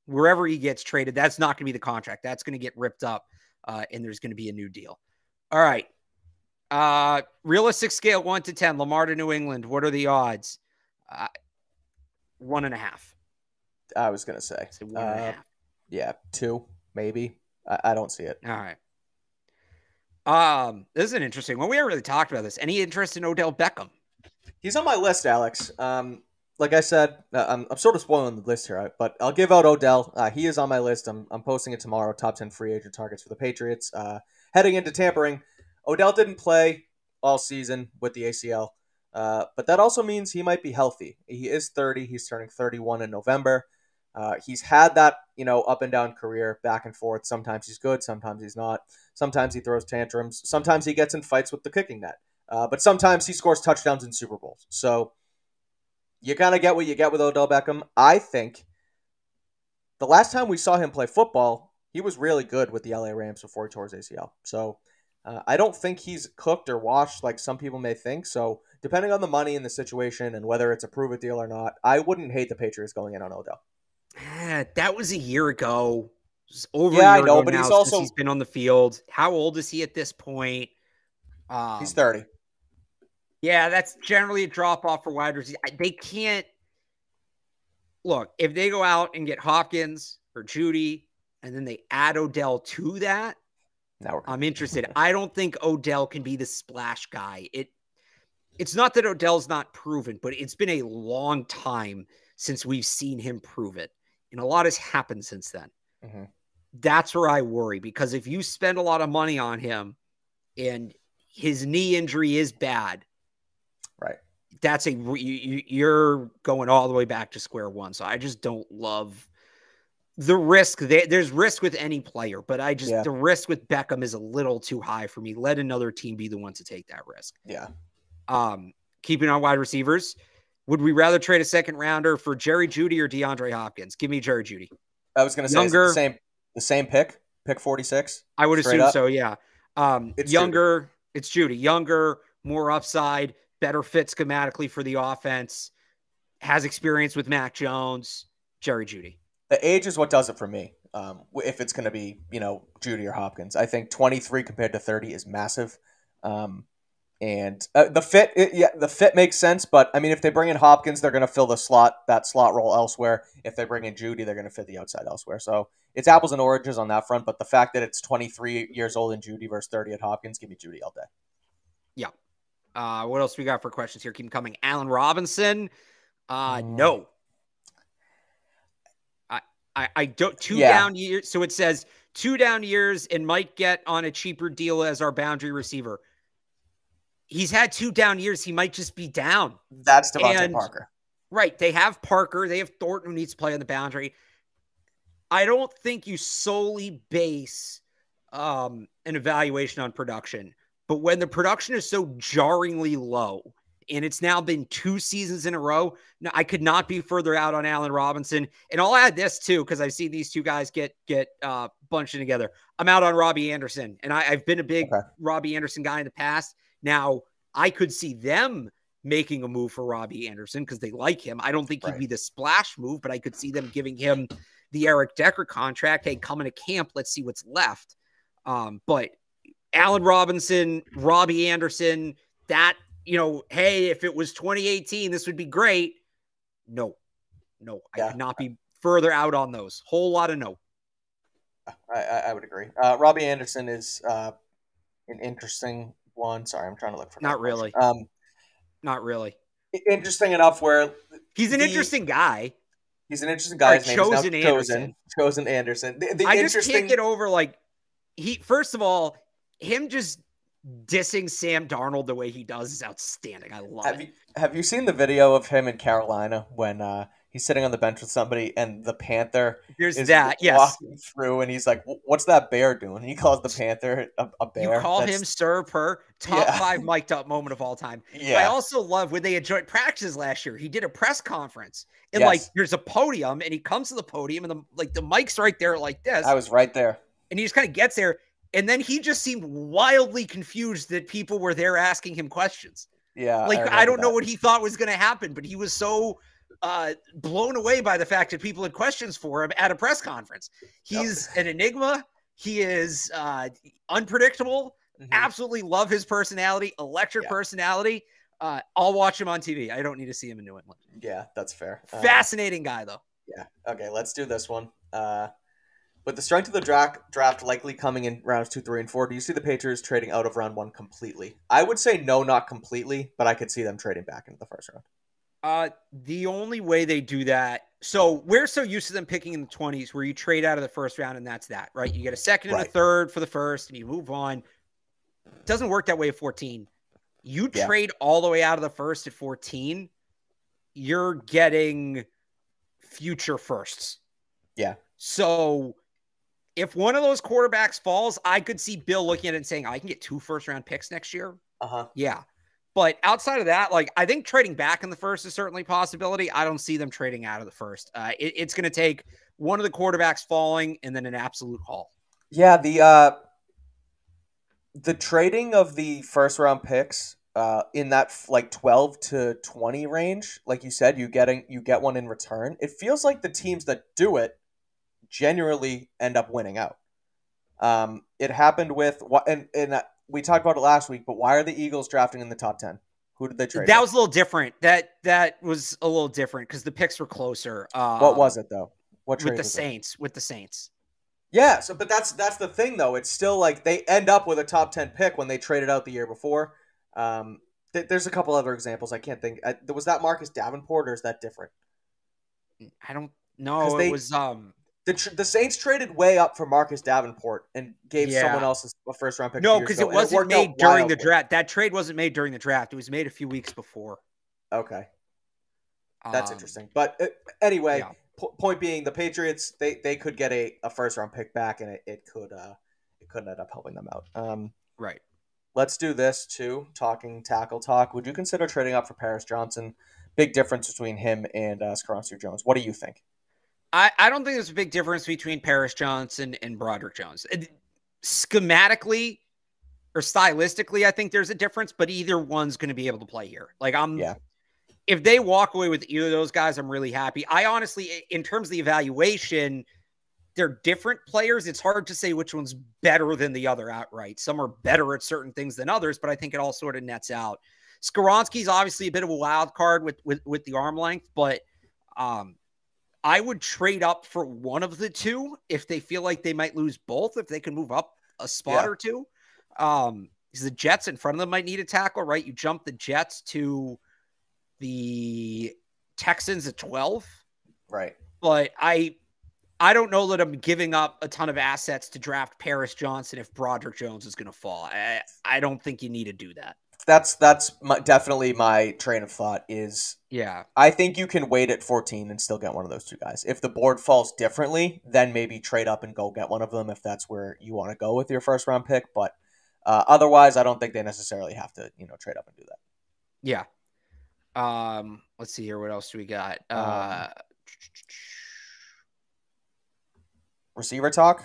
wherever he gets traded. That's not going to be the contract. That's going to get ripped up, uh, and there's going to be a new deal. All right. Uh, realistic scale one to ten. Lamar to New England. What are the odds? Uh, one and a half. I was going to say, Say one and a Uh, half. yeah, two maybe. I, I don't see it. All right. Um, this is an interesting one. We haven't really talked about this. Any interest in Odell Beckham? He's on my list, Alex. Um, like I said, uh, I'm, I'm sort of spoiling the list here, but I'll give out Odell. Uh, he is on my list. I'm, I'm posting it tomorrow. Top 10 free agent targets for the Patriots. Uh, heading into tampering, Odell didn't play all season with the ACL, uh, but that also means he might be healthy. He is 30. He's turning 31 in November. Uh, he's had that, you know, up and down career, back and forth. Sometimes he's good, sometimes he's not. Sometimes he throws tantrums. Sometimes he gets in fights with the kicking net. Uh, but sometimes he scores touchdowns in Super Bowls. So you kind of get what you get with Odell Beckham. I think the last time we saw him play football, he was really good with the LA Rams before he tore his ACL. So uh, I don't think he's cooked or washed like some people may think. So depending on the money and the situation and whether it's a prove it deal or not, I wouldn't hate the Patriots going in on Odell. Eh, that was a year ago. Over Yeah, I year know, but now he's also- he's been on the field. How old is he at this point? Um, He's 30. Yeah, that's generally a drop off for wide receivers. They can't look if they go out and get Hopkins or Jeudy, and then they add Odell to that. Now I'm interested. I don't think Odell can be the splash guy. It it's not that Odell's not proven, but it's been a long time since we've seen him prove it. And a lot has happened since then. Mhm. That's where I worry because if you spend a lot of money on him and his knee injury is bad, that's a you're going all the way back to square one. So I just don't love the risk. There's risk with any player, but I just yeah. the risk with Beckham is a little too high for me. Let another team be the one to take that risk. Yeah. Um, keeping on wide receivers, would we rather trade a second rounder for Jerry Jeudy or DeAndre Hopkins? Give me Jerry Jeudy. I was going to say younger, the same the same pick, pick 46. I would assume up. so, yeah. Um, it's younger, Jeudy. it's Jeudy, Younger, more upside, better fit schematically for the offense, has experience with Mac Jones, Jerry Jeudy. The age is what does it for me. Um, if it's going to be, you know, Jeudy or Hopkins, I think 23 compared to 30 is massive. Um, and uh, the fit, it, yeah, the fit makes sense. But I mean, if they bring in Hopkins, they're going to fill the slot, that slot role elsewhere. If they bring in Jeudy, they're going to fit the outside elsewhere. So it's apples and oranges on that front. But the fact that it's 23 years old in Jeudy versus 30 at Hopkins, give me Jeudy all day. Yeah. Uh, what else we got for questions here? Keep coming. Allen Robinson. Uh, mm. no. I, I, I don't. Two yeah. down years. So it says two down years and might get on a cheaper deal as our boundary receiver he's had two down years. He might just be down. That's DeVante Parker. Right. They have Parker. They have Thornton who needs to play on the boundary. I don't think you solely base um, an evaluation on production, but when the production is so jarringly low, and it's now been two seasons in a row. Now, I could not be further out on Allen Robinson. And I'll add this too, because I've seen these two guys get get uh, bunching together. I'm out on Robbie Anderson, and I, have been a big okay. Robbie Anderson guy in the past. Now, I could see them making a move for Robbie Anderson because they like him. I don't think right. he'd be the splash move, but I could see them giving him the Eric Decker contract. Hey, come into camp. Let's see what's left. Um, but Allen Robinson, Robbie Anderson, that, you know, hey, if it was 2018, this would be great. No, no, yeah. I could not be further out on those. Whole lot of no. I, I would agree. Uh, Robbie Anderson is uh, an interesting one. Sorry, I'm trying to look for. Not really. Um, not really. Interesting enough, where he's an the, interesting guy. He's an interesting guy. Right, chosen Anderson. Chosen, chosen Anderson. The, the I just can't get over like he. First of all, him just dissing Sam Darnold the way he does is outstanding. I love have it. You, have you seen the video of him in Carolina when uh, he's sitting on the bench with somebody, and the Panther is that. Yes. walking through, and he's like, "What's that bear doing?" And he calls the Panther a, a bear. You call That's... him Sir Purr, top yeah. five mic'd up moment of all time. Yeah. I also love when they had joint practices last year. He did a press conference, and yes. like there's a podium, and he comes to the podium, and the like the mic's right there, like this. I was right there, and he just kind of gets there, and then he just seemed wildly confused that people were there asking him questions. Yeah, like I, I don't that. know what he thought was going to happen, but he was so uh, blown away by the fact that people had questions for him at a press conference. He's yep. an enigma. He is uh, unpredictable. Mm-hmm. Absolutely love his personality, electric yeah. personality. Uh, I'll watch him on TV. I don't need to see him in New England. Yeah, that's fair. Uh, Fascinating guy, though. Yeah. Okay, let's do this one. With the strength of the draft, draft likely coming in rounds two, three, and four, do you see the Patriots trading out of round one completely? I would say no, not completely, but I could see them trading back into the first round. Uh, the only way they do that. So we're so used to them picking in the 20s where you trade out of the first round and that's that, right? You get a second and right. a third for the first and you move on. It doesn't work that way at 14. You yeah. trade all the way out of the first at 14, you're getting future firsts. Yeah. So if one of those quarterbacks falls, I could see Bill looking at it and saying, I can get two first round picks next year. Uh huh. Yeah. But outside of that, like I think trading back in the first is certainly a possibility. I don't see them trading out of the first. Uh, it, it's going to take one of the quarterbacks falling and then an absolute haul. Yeah, the uh, the trading of the first round picks uh, in that like twelve to twenty range, like you said, you getting you get one in return. It feels like the teams that do it generally end up winning out. Um, it happened with and and we talked about it last week, but why are the Eagles drafting in the top ten? Who did they trade? That with? was a little different. That that was a little different because the picks were closer. Uh, what was it though? What with the Saints? It? With the Saints. Yeah, so but that's that's the thing though. It's still like they end up with a top ten pick when they traded out the year before. Um, th- there's a couple other examples I can't think. I, was that Marcus Davenport or is that different? I don't know. It was um the, tr- the Saints traded way up for Marcus Davenport and gave yeah. someone else a first round pick. No, because it wasn't it made during the draft. That trade wasn't made during the draft. It was made a few weeks before. Okay, that's Um, interesting. But uh, anyway, yeah. po- point being, the Patriots they, they could get a, a first round pick back, and it, it could uh it could end up helping them out. Um, Right. let's do this too. Talking tackle talk. Would you consider trading up for Paris Johnson? Big difference between him and uh, Skoronski Jones. What do you think? I, I don't think there's a big difference between Paris Johnson and Broderick Jones. Schematically or stylistically, I think there's a difference, but either one's going to be able to play here. Like I'm, Yeah. if they walk away with either of those guys, I'm really happy. I honestly, in terms of the evaluation, they're different players. It's hard to say which one's better than the other outright. Some are better at certain things than others, but I think it all sort of nets out. Skoronski's obviously a bit of a wild card with with with the arm length, but um, I would trade up for one of the two if they feel like they might lose both. If they can move up a spot Yeah. or two, um, because the Jets in front of them might need a tackle, right? You jump the Jets to the Texans at twelve, Right. but I. I don't know that I'm giving up a ton of assets to draft Paris Johnson if Broderick Jones is going to fall. I, I don't think you need to do that. That's that's my, definitely my train of thought. Is Yeah. I think you can wait at 14 and still get one of those two guys. If the board falls differently, then maybe trade up and go get one of them if that's where you want to go with your first round pick. But uh, otherwise, I don't think they necessarily have to, you know, trade up and do that. Yeah. Um, let's see here. What else do we got? Uh, Receiver talk.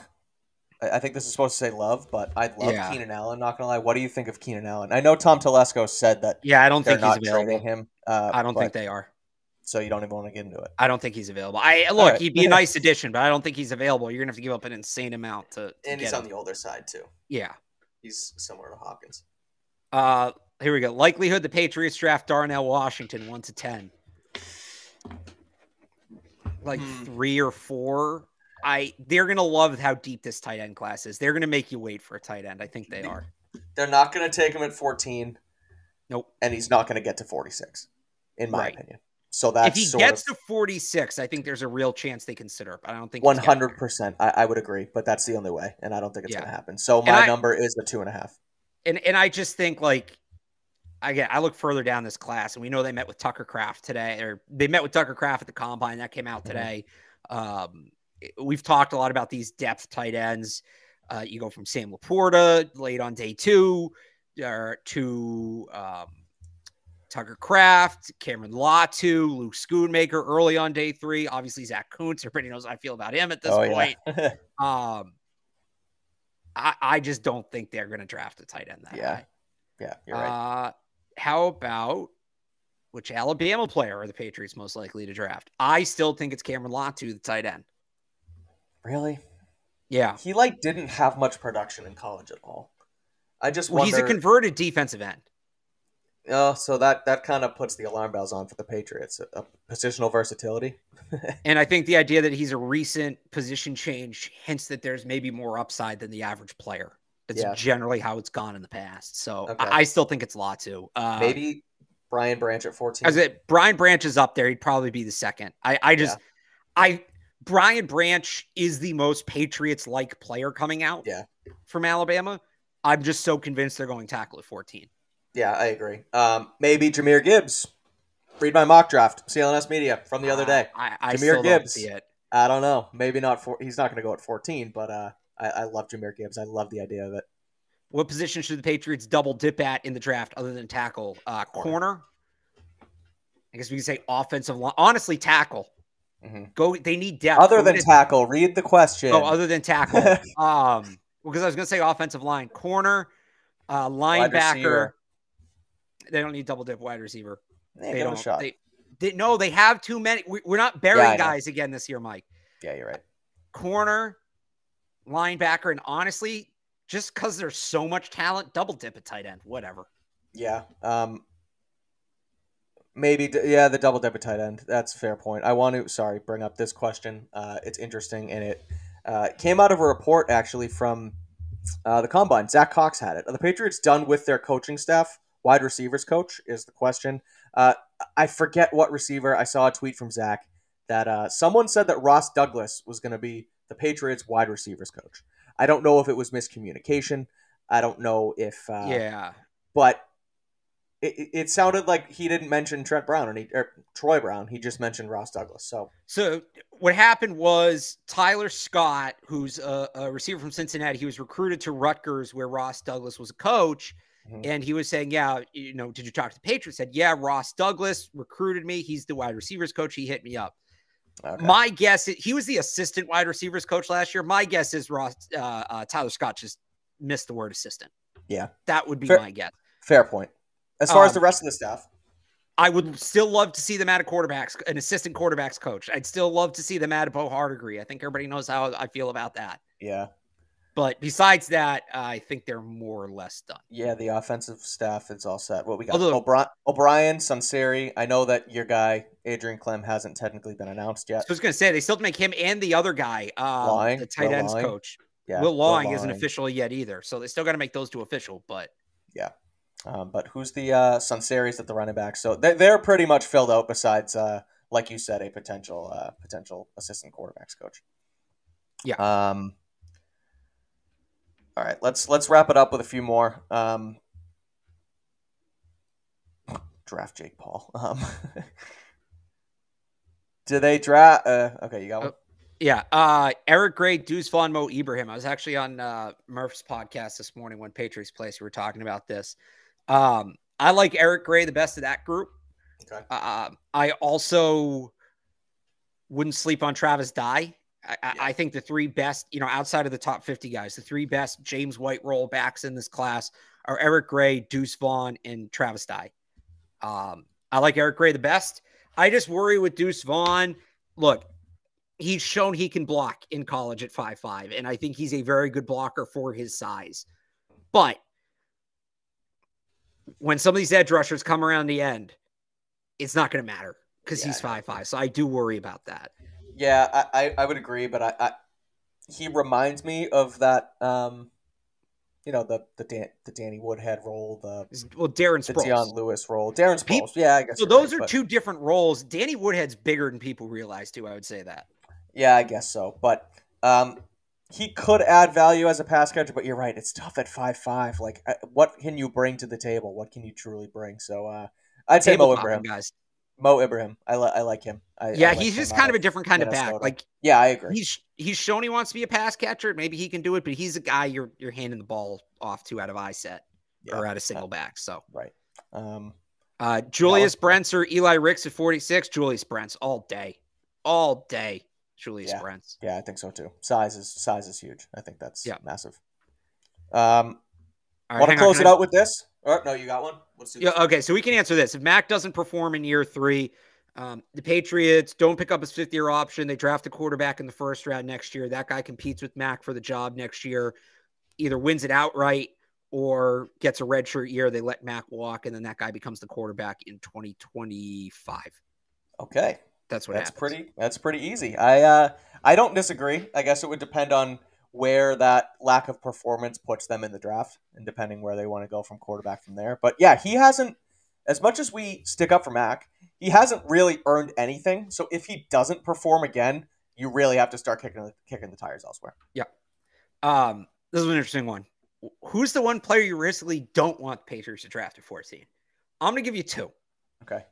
I, I think this is supposed to say love, but I love Yeah. Keenan Allen. Not gonna lie. What do you think of Keenan Allen? I know Tom Telesco said that yeah, I don't think he's available. trading him. Uh, I don't think they are. So you don't even want to get into it. I don't think he's available. I look, right. he'd be a nice addition, but I don't think he's available. You're gonna have to give up an insane amount to, to And he's on him. the older side too. Yeah. He's similar to Hopkins. Uh, here we go. Likelihood the Patriots draft Darnell Washington one to ten. Like Hmm. three or four. I they're gonna love how deep this tight end class is. They're gonna make you wait for a tight end. I think they are. They're not going to take him at 14, Nope. and he's not going to get to 46, in my Right. opinion. So that's if he gets to 46, I think there's a real chance they consider it. But I don't think one hundred percent. I would agree, but that's the only way, and I don't think it's Yeah. going to happen. So my I- number is a two and a half. And and I just think like again, I look further down this class, and we know they met with Tucker Kraft today, or they met with Tucker Kraft at the combine that came out Mhm. today. Um, we've talked a lot about these depth tight ends. Uh, you go from Sam Laporta late on day two, or to um, Tucker Kraft, Cameron Latu, Luke Schoonmaker early on day three. Obviously, Zach Kuntz. Everybody knows how I feel about him at this oh point. yeah, Um, I, I just don't think they're going to draft a tight end that Yeah, high. yeah, you're right. Uh, how about which Alabama player are the Patriots most likely to draft? I still think it's Cameron Latu, the tight end. Really, Yeah. he like didn't have much production in college at all. I just Well, wonder. he's a converted defensive end. oh, so that that kind of puts the alarm bells on for the Patriots. A, a positional versatility. And I think the idea that he's a recent position change hints that there's maybe more upside than the average player. That's Yeah. generally how it's gone in the past. So Okay. I, I still think it's a Latu. Uh, Maybe Brian Branch at fourteen. As it Brian Branch is up there, he'd probably be the second. I, I just I Brian Branch is the most Patriots like player coming out Yeah. from Alabama. I'm just so convinced they're going tackle at 14. Yeah, I agree. Um, maybe Jahmyr Gibbs. Read my mock draft, CLNS Media from the other day. I, I Jahmyr still Gibbs. don't see it. I don't know. Maybe not. For, he's not going to go at 14, but uh, I, I love Jahmyr Gibbs. I love the idea of it. What position should the Patriots double dip at in the draft other than tackle? Uh, Corner. corner. I guess we can say offensive line. Honestly, tackle. Mhm. Go. They need depth. Other Go than get- tackle, read the question. Oh, other than tackle. um, because I was going to say offensive line, corner, uh, linebacker. They don't need double dip wide receiver. Hey, they give it a don't. shot. They, they no, they have too many. We, we're not burying I know. guys again this year, Mike. yeah, you're right. Corner, linebacker, and honestly, just because there's so much talent, double dip at tight end, whatever. Yeah. Um, maybe, yeah, the double dip tight end. That's a fair point. I want to, sorry, bring up this question. Uh, it's interesting, and it uh, came out of a report actually from uh, the combine. Zach Cox had it. Are the Patriots done with their coaching staff? Wide receivers coach is the question. Uh, I forget what receiver. I saw a tweet from Zach that uh, someone said that Ross Douglas was going to be the Patriots wide receivers coach. I don't know if it was miscommunication. I don't know if uh, yeah, but it, it sounded like he didn't mention Trent Brown and he, or Troy Brown. He just mentioned Ross Douglas. So, so what happened was Tyler Scott, who's a, a receiver from Cincinnati, he was recruited to Rutgers, where Ross Douglas was a coach. Mm-hmm. And he was saying, Yeah, you know, did you talk to the Patriots? Said, Yeah, Ross Douglas recruited me. He's the wide receivers coach. He hit me up. Okay. My guess is he was the assistant wide receivers coach last year. My guess is Ross uh, uh, Tyler Scott just missed the word assistant. Yeah, that would be fair, my guess. Fair point. As far um, as the rest of the staff, I would still love to see them add a quarterbacks, an assistant quarterbacks coach. I'd still love to see them add a Bo Hardegree. I think everybody knows how I feel about that. Yeah. But besides that, I think they're more or less done. Yeah, the offensive staff is all set. What we got? Although, O'Brien, O'Brien, Sunseri. I know that your guy Adrian Klemm hasn't technically been announced yet. I was going to say they still make him and the other guy, um, the tight ends coach. Yeah, Will Lawing isn't official yet either, so they still got to make those two official. But yeah, um, but who's the uh, Sunseri's at the running back? So they, they're pretty much filled out. Besides, uh, like you said, a potential uh, potential assistant quarterbacks coach. Yeah. Um. All right, let's let's wrap it up with a few more. Um, draft Jake Paul. Um, do they draft? Uh, okay, you got one. Oh, yeah, uh, Eric Gray, Deuce Vaughn, Mo Ibrahim. I was actually on uh, Murph's podcast this morning when Patriots Place. We were talking about this. Um, I like Eric Gray the best of that group. Okay. Uh, I also wouldn't sleep on Travis Dye. I, yeah. I, think the three best, you know, outside of the top 50 guys, the three best James White rollbacks in this class are Eric Gray, Deuce Vaughn, and Travis Dye. Um, I like Eric Gray the best. I just worry with Deuce Vaughn. Look, he's shown he can block in college at five five, and I think he's a very good blocker for his size. But when some of these edge rushers come around the end, it's not going to matter because yeah, he's five five. So I do worry about that. Yeah, I, I, I would agree, but I, I, he reminds me of that. Um, you know the the Dan, the Danny Woodhead role, the well Darren Sproles. the Dion Lewis role, Darren Sproles. yeah, I guess. So those right, are but... two different roles. Danny Woodhead's bigger than people realize too. I would say that. Yeah, I guess so. But um, he could add value as a pass catcher, but you're right. It's tough at five five. Like, uh, what can you bring to the table? What can you truly bring? So, uh, I'd say Mo Ibrahim. Guys. Mo Ibrahim. I, li- I like him. I, yeah, I like he's just kind of a different kind Minnesota. of back. Like, yeah, I agree. He's he's shown he wants to be a pass catcher. Maybe he can do it, but he's a guy you're you're handing the ball off to out of eye set yeah. or out of single back. So right. Um, uh, Julius Brents or Eli Ricks at 46. Julius Brents all day, all day. Julius yeah. Brents. Yeah, I think so too. Size is size is huge. I think that's yeah. massive. Um, right, want to close on, it I... out with this? Or, no, you got one. Let's do. Yeah. Okay, so we can answer this. If Mac doesn't perform in year three, um, the Patriots don't pick up his fifth year option. They draft a quarterback in the first round next year. That guy competes with Mac for the job next year. Either wins it outright or gets a redshirt year. They let Mac walk, and then that guy becomes the quarterback in 2025. Okay. That's what that's happens. pretty. That's pretty easy. I uh, I don't disagree. I guess it would depend on where that lack of performance puts them in the draft, and depending where they want to go from quarterback from there. But yeah, he hasn't. As much as we stick up for Mac, he hasn't really earned anything. So if he doesn't perform again, you really have to start kicking the, kicking the tires elsewhere. Yeah. Um, this is an interesting one. Who's the one player you realistically don't want the Patriots to draft at 14? I'm going to give you two. Okay.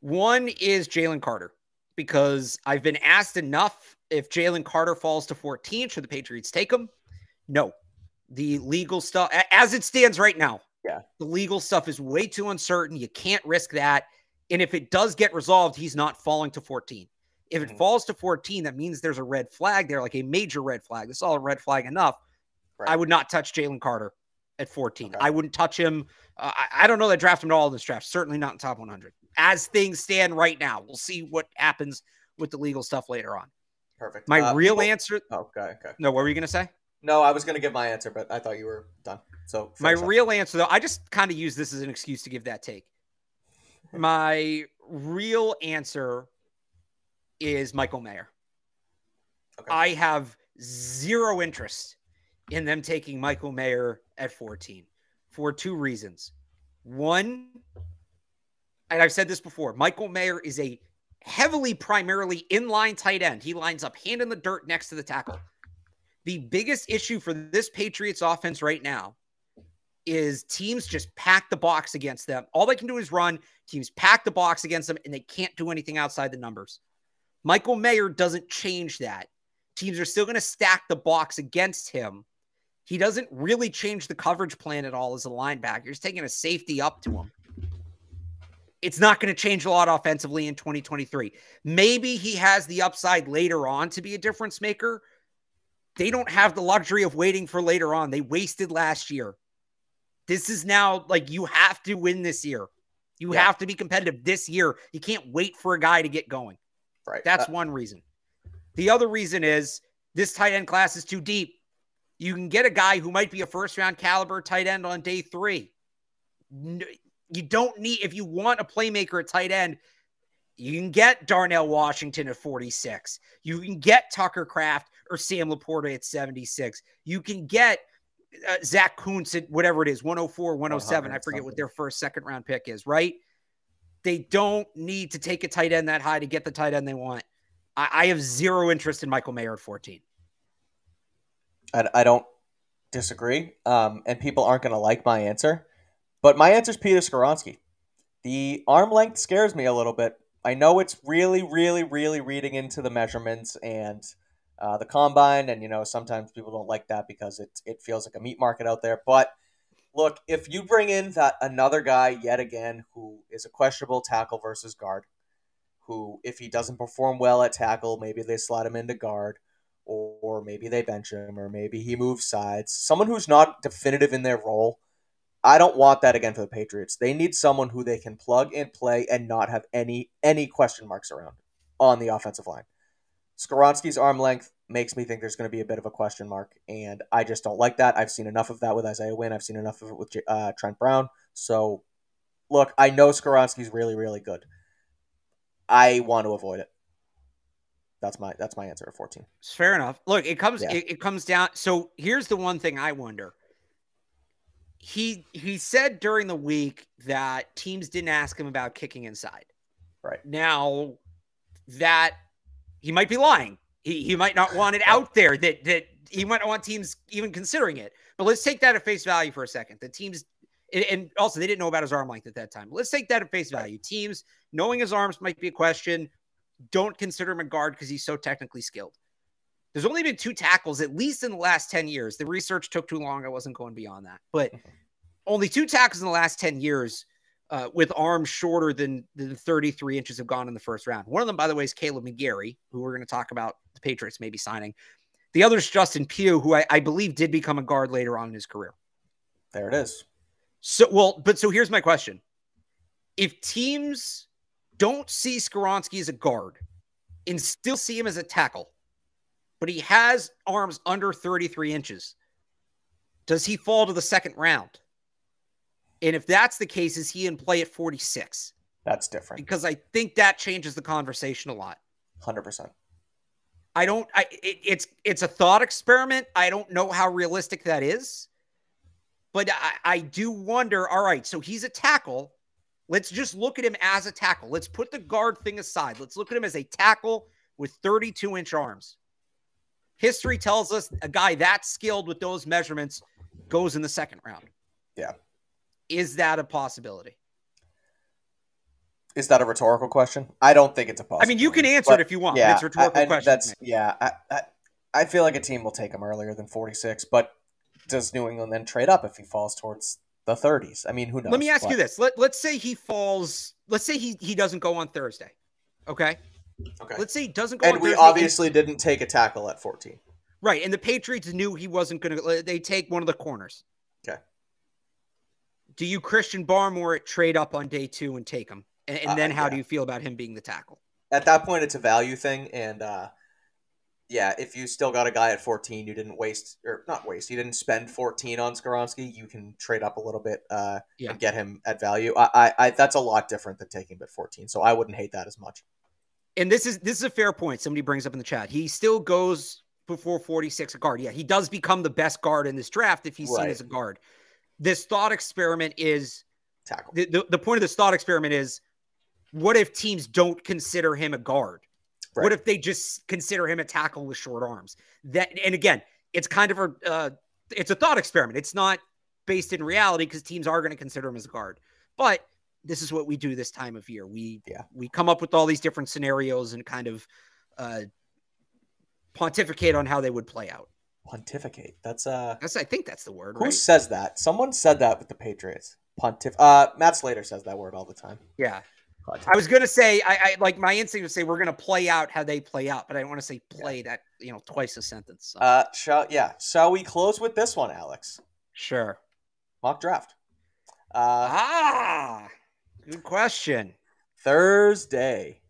One is Jalen Carter because I've been asked enough if Jalen Carter falls to 14, should the Patriots take him? No. The legal stuff, as it stands right now, yeah, the legal stuff is way too uncertain. You can't risk that. And if it does get resolved, he's not falling to 14. If it mm-hmm. falls to 14, that means there's a red flag there, like a major red flag. This is all a red flag enough. Right. I would not touch Jalen Carter at 14. Okay. I wouldn't touch him. Uh, I, I, don't know that draft him at all in this draft. Certainly not in top 100 as things stand right now. We'll see what happens with the legal stuff later on. Perfect. My uh, real people... answer. Oh, okay, okay. No, what were you going to say? No, I was going to give my answer, but I thought you were done. So my up. real answer, though, I just kind of use this as an excuse to give that take. my real answer is Michael Mayer. Okay. I have zero interest in them taking Michael Mayer at 14 for two reasons. One, and I've said this before, Michael Mayer is a heavily primarily inline tight end. He lines up hand in the dirt next to the tackle. The biggest issue for this Patriots offense right now is teams just pack the box against them. All they can do is run. Teams pack the box against them, and they can't do anything outside the numbers. Michael Mayer doesn't change that. Teams are still going to stack the box against him. He doesn't really change the coverage plan at all as a linebacker. He's taking a safety up to him. It's not going to change a lot offensively in 2023. Maybe he has the upside later on to be a difference maker. They don't have the luxury of waiting for later on. They wasted last year. This is now like you have to win this year. You yeah. have to be competitive this year. You can't wait for a guy to get going. Right. That's uh, one reason. The other reason is this tight end class is too deep. You can get a guy who might be a first round caliber tight end on day three. You don't need, if you want a playmaker at tight end, you can get Darnell Washington at 46. You can get Tucker Kraft or Sam LaPorta at 76. You can get uh, Zack Kuntz at whatever it is, 104, 107. I forget what their first, second round pick is, right? They don't need to take a tight end that high to get the tight end they want. I, I have zero interest in Michael Mayer at 14. I, I don't disagree. Um, and people aren't going to like my answer. But my answer is Peter Skoronski. The arm length scares me a little bit. I know it's really, really, really reading into the measurements and – uh, the combine, and you know sometimes people don't like that because it it feels like a meat market out there. But look, if you bring in that another guy yet again who is a questionable tackle versus guard, who if he doesn't perform well at tackle, maybe they slide him into guard, or, or maybe they bench him, or maybe he moves sides. Someone who's not definitive in their role. I don't want that again for the Patriots. They need someone who they can plug and play and not have any any question marks around on the offensive line. Skoronski's arm length makes me think there's going to be a bit of a question mark, and I just don't like that. I've seen enough of that with Isaiah Wynn. I've seen enough of it with uh, Trent Brown. So, look, I know Skoronski's really, really good. I want to avoid it. That's my that's my answer at 14. Fair enough. Look, it comes yeah. it, it comes down. So here's the one thing I wonder. He he said during the week that teams didn't ask him about kicking inside. Right now, that he might be lying. He, he might not want it out there that that he might not want teams even considering it. But let's take that at face value for a second. The teams and also they didn't know about his arm length at that time. Let's take that at face value. Teams knowing his arms might be a question. Don't consider him a guard because he's so technically skilled. There's only been two tackles, at least in the last 10 years. The research took too long. I wasn't going beyond that. But only two tackles in the last 10 years uh, with arms shorter than, than 33 inches have gone in the first round. One of them, by the way, is Caleb McGary, who we're going to talk about the Patriots maybe signing. The other is Justin Pugh, who I, I believe did become a guard later on in his career. There it is. So, well, but so here's my question. If teams don't see Skoronski as a guard and still see him as a tackle, but he has arms under 33 inches, does he fall to the second round? And if that's the case, is he in play at 46? That's different. Because I think that changes the conversation a lot. 100%. I don't I it, it's it's a thought experiment. I don't know how realistic that is. But I, I do wonder, all right, so he's a tackle. Let's just look at him as a tackle. Let's put the guard thing aside. Let's look at him as a tackle with 32 inch arms. History tells us a guy that skilled with those measurements goes in the second round. Yeah. Is that a possibility? Is that a rhetorical question? I don't think it's a possibility. I mean, you can answer it if you want. Yeah, it's a rhetorical I, question. That's yeah. I, I, I feel like a team will take him earlier than forty six, but does New England then trade up if he falls towards the thirties? I mean, who knows? Let me ask but... you this: Let Let's say he falls. Let's say he he doesn't go on Thursday. Okay. Okay. Let's say he doesn't go. And we obviously didn't take a tackle at fourteen. Right, and the Patriots knew he wasn't going to. They take one of the corners. Okay. Do you Christian Barmore trade up on day two and take him? And, and then uh, how yeah. do you feel about him being the tackle? At that point, it's a value thing, and uh, yeah, if you still got a guy at 14, you didn't waste or not waste, you didn't spend 14 on Skoronski, you can trade up a little bit uh, yeah. and get him at value. I, I, I, that's a lot different than taking him at 14, so I wouldn't hate that as much. And this is this is a fair point. Somebody brings up in the chat. He still goes before 46 a guard. Yeah, he does become the best guard in this draft if he's right. seen as a guard this thought experiment is tackle. The, the, the, point of this thought experiment is what if teams don't consider him a guard? Right. What if they just consider him a tackle with short arms? That and again, it's kind of a uh, it's a thought experiment. It's not based in reality because teams are going to consider him as a guard. But this is what we do this time of year. We Yeah. we come up with all these different scenarios and kind of uh, pontificate on how they would play out. Pontificate. That's uh That's I think that's the word, who right? says that? Someone said that with the Patriots. Pontif uh Matt Slater says that word all the time. Yeah. I was gonna say I, I like my instinct would say we're gonna play out how they play out, but I don't want to say play that you know twice a sentence. So. Uh shall yeah, shall we close with this one, Alex? sure. Mock draft. Uh Ah, good question. Thursday.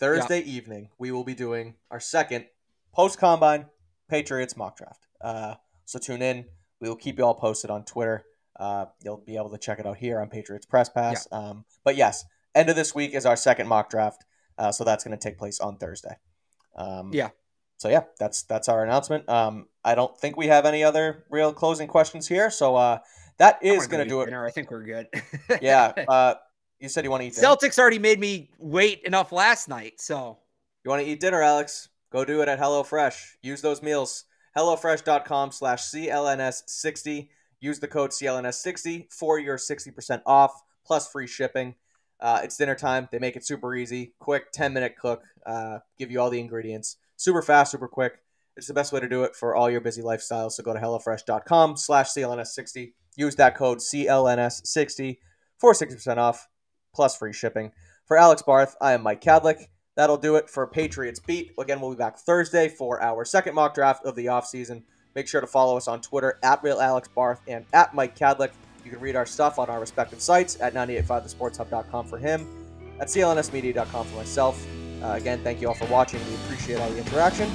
Thursday evening, we will be doing our second post combine Patriots mock draft. Uh, so tune in. We will keep you all posted on Twitter. Uh, you'll be able to check it out here on Patriots Press Pass. Um, but yes, end of this week is our second mock draft. Uh, so that's going to take place on Thursday. Um, Yeah. So yeah, that's that's our announcement. Um, I don't think we have any other real closing questions here. So uh, that is going to do it. dinner. I think we're good. Yeah. Uh, you said you want to eat dinner. Celtics already made me wait enough last night, so You want to eat dinner, Alex? Go do it at HelloFresh. Use those meals. HelloFresh.com slash CLNS60. Use the code CLNS60 for your 60% off plus free shipping. Uh, it's dinner time. They make it super easy, quick, 10 minute cook. Uh, give you all the ingredients. Super fast, super quick. It's the best way to do it for all your busy lifestyles. So go to HelloFresh.com slash CLNS60. Use that code CLNS60 for 60% off plus free shipping. For Alex Barth, I am Mike Kadlick. That'll do it for Patriots Beat. Again, we'll be back Thursday for our second mock draft of the offseason. Make sure to follow us on Twitter at RealAlexBarth and at Mike Kadlick. You can read our stuff on our respective sites at 985thesportshub.com for him, at clnsmedia.com for myself. Uh, again, thank you all for watching. We appreciate all the interaction.